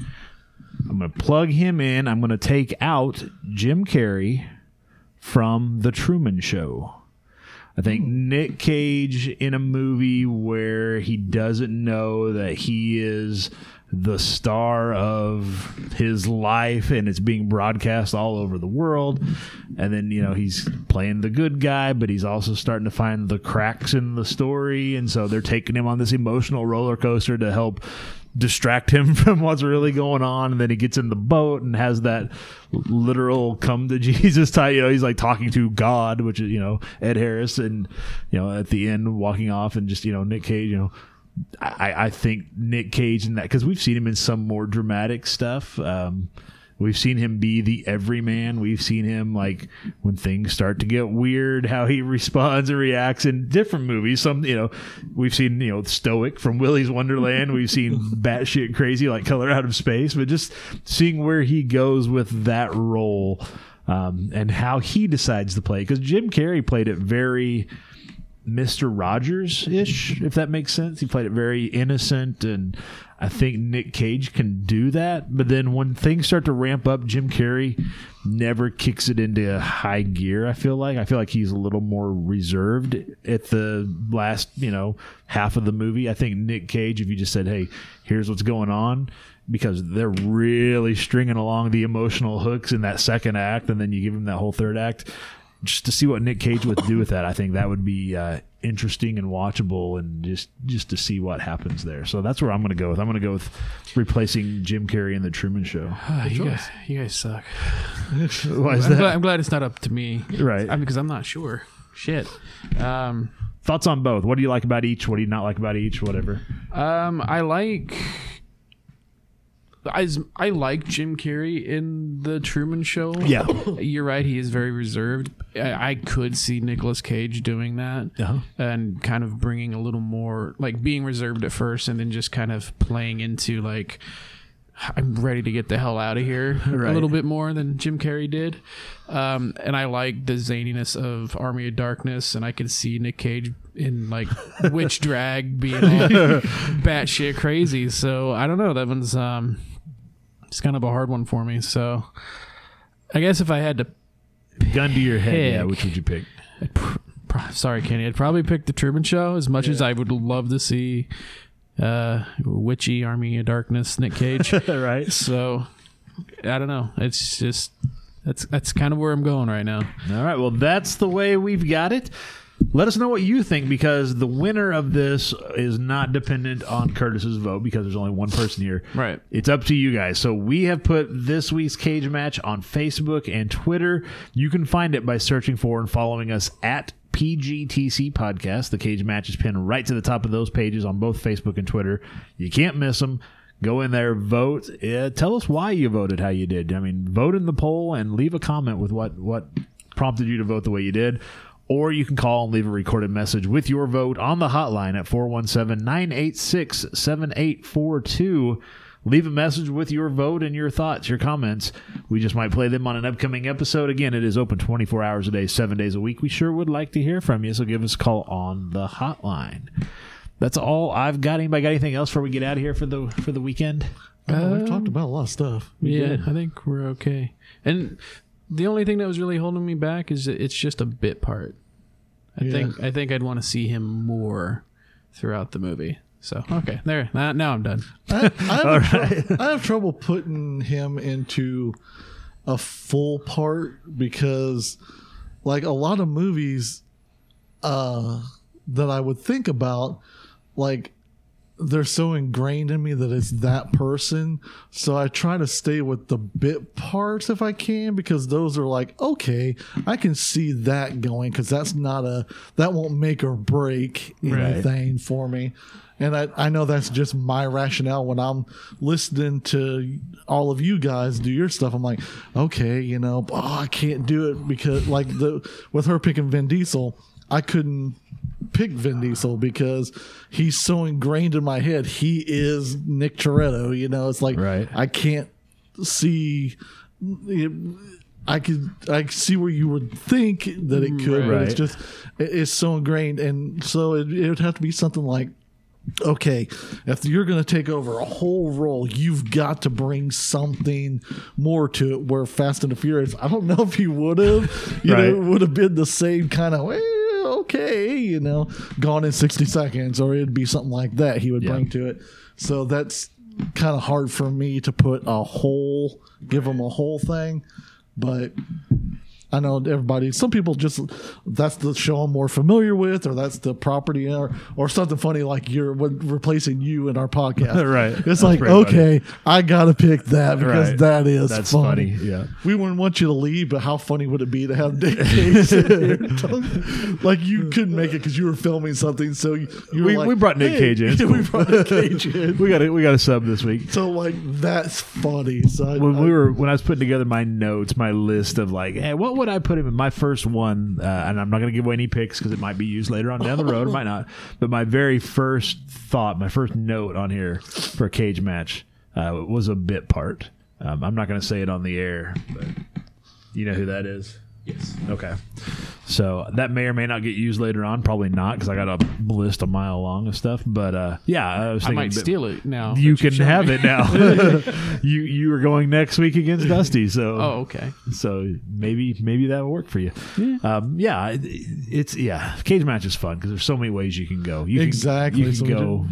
I'm going to plug him in. I'm going to take out Jim Carrey from The Truman Show. I think hmm. Nick Cage in a movie where he doesn't know that he is the star of his life and it's being broadcast all over the world. And then, you know, he's playing the good guy, but he's also starting to find the cracks in the story. And so they're taking him on this emotional roller coaster to help distract him *laughs* from what's really going on. And then he gets in the boat and has that literal come to *laughs* jesus type you know he's like talking to god which is you know ed harris and you know at the end walking off and just you know nick cage you know i i think nick cage in that because we've seen him in some more dramatic stuff. Um We've seen him be the everyman. We've seen him like when things start to get weird, how he *laughs* responds and reacts in different movies. Some, you know, we've seen you know Stoic from Willy's Wonderland. We've seen *laughs* batshit crazy like Color Out of Space. But just seeing where he goes with that role um, and how he decides to play, because Jim Carrey played it very. Mr. Rogers ish, if that makes sense. He played it very innocent, and I think Nick Cage can do that. But then when things start to ramp up, Jim Carrey never kicks it into high gear. I feel like I feel like he's a little more reserved at the last, you know, half of the movie. I think Nick Cage, if you just said, "Hey, here's what's going on," because they're really stringing along the emotional hooks in that second act, and then you give him that whole third act just to see what Nick Cage would do with that, I think that would be uh, interesting and watchable, and just just to see what happens there. So that's where I'm going to go with. I'm going to go with replacing Jim Carrey in the Truman Show. Ah, *sighs* you, guys, you guys suck. *laughs* Why is I'm, that? glad, I'm glad it's not up to me. Right. I mean, because I'm not sure. Shit. Um, Thoughts on both? What do you like about each? What do you not like about each? Whatever. Um, I like. I, I like Jim Carrey in the Truman Show. Yeah. *laughs* you're right. He is very reserved. I, I could see Nicolas Cage doing that Uh-huh. and kind of bringing a little more, like being reserved at first, and then just kind of playing into like I'm ready to get the hell out of here *laughs* Right. a little bit more than Jim Carrey did. Um, and I like the zaniness of Army of Darkness, and I could see Nick Cage in like witch *laughs* drag being all batshit crazy. So I don't know. That one's um, it's kind of a hard one for me. So I guess if I had to, Gun to your head. Yeah. Which would you pick? pro- sorry, Kenny, I'd probably pick the Truman Show. As much as I would love to see uh, witchy Army of Darkness Nick Cage. *laughs* right. So I don't know. It's just that's that's kind of where I'm going right now. All right. Well, that's the way we've got it. Let us know what you think because the winner of this is not dependent on Curtis's vote because there's only one person here. Right. It's up to you guys. So we have put this week's cage match on Facebook and Twitter. You can find it by searching for and following us at PGTC Podcast. The cage match is pinned right to the top of those pages on both Facebook and Twitter. You can't miss them. Go in there, vote. Uh, tell us why you voted how you did. I mean, vote in the poll and leave a comment with what what prompted you to vote the way you did. Or you can call and leave a recorded message with your vote on the hotline at 417 986 7842. Leave a message with your vote and your thoughts, your comments. We just might play them on an upcoming episode. Again, it is open 24 hours a day, seven days a week. We sure would like to hear from you, so give us a call on the hotline. That's all I've got. Anybody got anything else before we get out of here for the for the weekend? Oh, we've talked about a lot of stuff. Yeah, did. I think we're okay. And the only thing that was really holding me back is that it's just a bit part. I Yeah. think I think I'd want to see him more throughout the movie. So okay, there. Now, now I'm done. I, I, *laughs* have trou- I have trouble putting him into a full part because, like a lot of movies, uh, that I would think about, like they're so ingrained in me that it's that person. So I try to stay with the bit parts if I can because those are like, okay, I can see that going because that's not a, that won't make or break Right. anything for me. And I, I know that's just my rationale when I'm listening to all of you guys do your stuff. I'm like, okay, you know, oh, I can't do it because like the with her picking Vin Diesel, I couldn't pick Vin Diesel because he's so ingrained in my head. He is Nick Toretto. You know, it's like I can't see. I could I see where you would think that it mm, could, but it's just it- it's so ingrained, and so it, it would have to be something like. Okay, if you're going to take over a whole role, you've got to bring something more to it. Where Fast and the Furious, I don't know if he would have, you know, Right. it would have been the same kind of, well, okay, you know, gone in 60 seconds, or it'd be something like that he would bring to it. So that's kind of hard for me to put a whole, give him a whole thing. But I know everybody, some people just, that's the show I'm more familiar with, or that's the property, or, or something funny like you're replacing you in our podcast. *laughs* Right. It's That's like, pretty funny. okay, I got to pick that because Right. that is That's funny. funny, yeah. We wouldn't want you to leave, but how funny would it be to have Nick Cage sit here talk- like you couldn't make it because you were filming something. So you, We, like, we brought Nick "Hey." Cage in. *laughs* We brought Nick Cage *laughs* in. we got it. We got a sub this week. So like that's funny. So when I- we were when I was putting together my notes, my list of like, hey, what would I put him in? My first one, uh, and I'm not going to give away any picks because it might be used later on down the road, it might not. *laughs* But my very first thought, my first note on here for a cage match uh, was a bit part. Um, I'm not going to say it on the air, but you know who that is. Yes. Okay. So that may or may not get used later on. Probably not because I got a list a mile long of stuff. But uh, yeah, I was I might steal it now. You that you've can have me. it now. *laughs* *laughs* you you are going next week against Dusty, so Oh, okay. So maybe maybe that will work for you. Yeah, um, yeah. it- It's yeah. Cage match is fun because there's so many ways you can go. You Exactly, Can, you can we go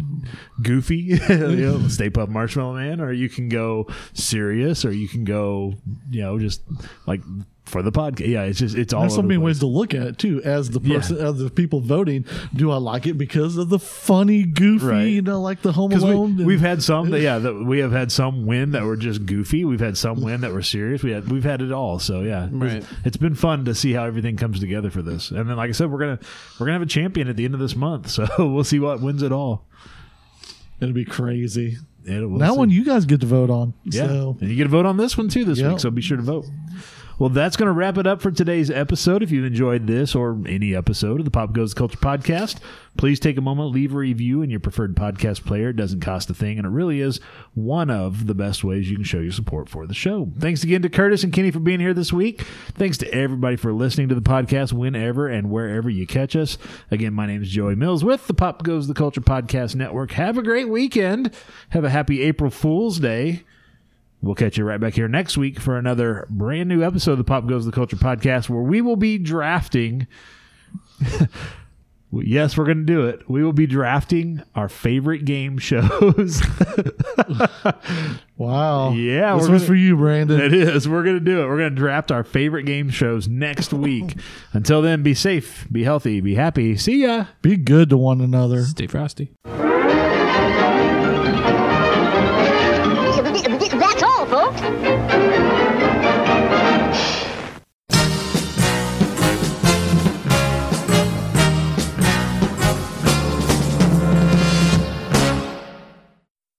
goofy, *laughs* you know, Stay Puft Marshmallow Man, or you can go serious, or you can go you know just like for the podcast. Yeah, it's just it's all. There's so many the ways to look at it too. As the person, as the people voting, do I like it because of the funny, goofy, Right. you know, like the Home Alone? we, we've had some, that, yeah, *laughs* that we have had some win that were just goofy. We've had some win that were serious. We had, we've had it all. So yeah, Right. it's, it's been fun to see how everything comes together for this. And then, like I said, we're gonna we're gonna have a champion at the end of this month. *laughs* So we'll see what wins it all. It'll be crazy. It'll, we'll that see. one you guys get to vote on. Yeah, So and you get to vote on this one too this Yep. week. So be sure to vote. Well, that's going to wrap it up for today's episode. If you've enjoyed this or any episode of the Pop Goes the Culture podcast, please take a moment, leave a review in your preferred podcast player. It doesn't cost a thing, and it really is one of the best ways you can show your support for the show. Thanks again to Curtis and Kenny for being here this week. Thanks to everybody for listening to the podcast whenever and wherever you catch us. Again, my name is Joey Mills with the Pop Goes the Culture podcast network. Have a great weekend. Have a happy April Fool's Day. We'll catch you right back here next week for another brand new episode of the Pop Goes the Culture podcast where we will be drafting. *laughs* yes, we're going to do it. We will be drafting our favorite game shows. *laughs* wow, yeah, this we're was gonna- for you, Brandon. It is. We're going to do it. We're going to draft our favorite game shows next week. Until then, be safe, be healthy, be happy. See ya. Be good to one another. Stay frosty.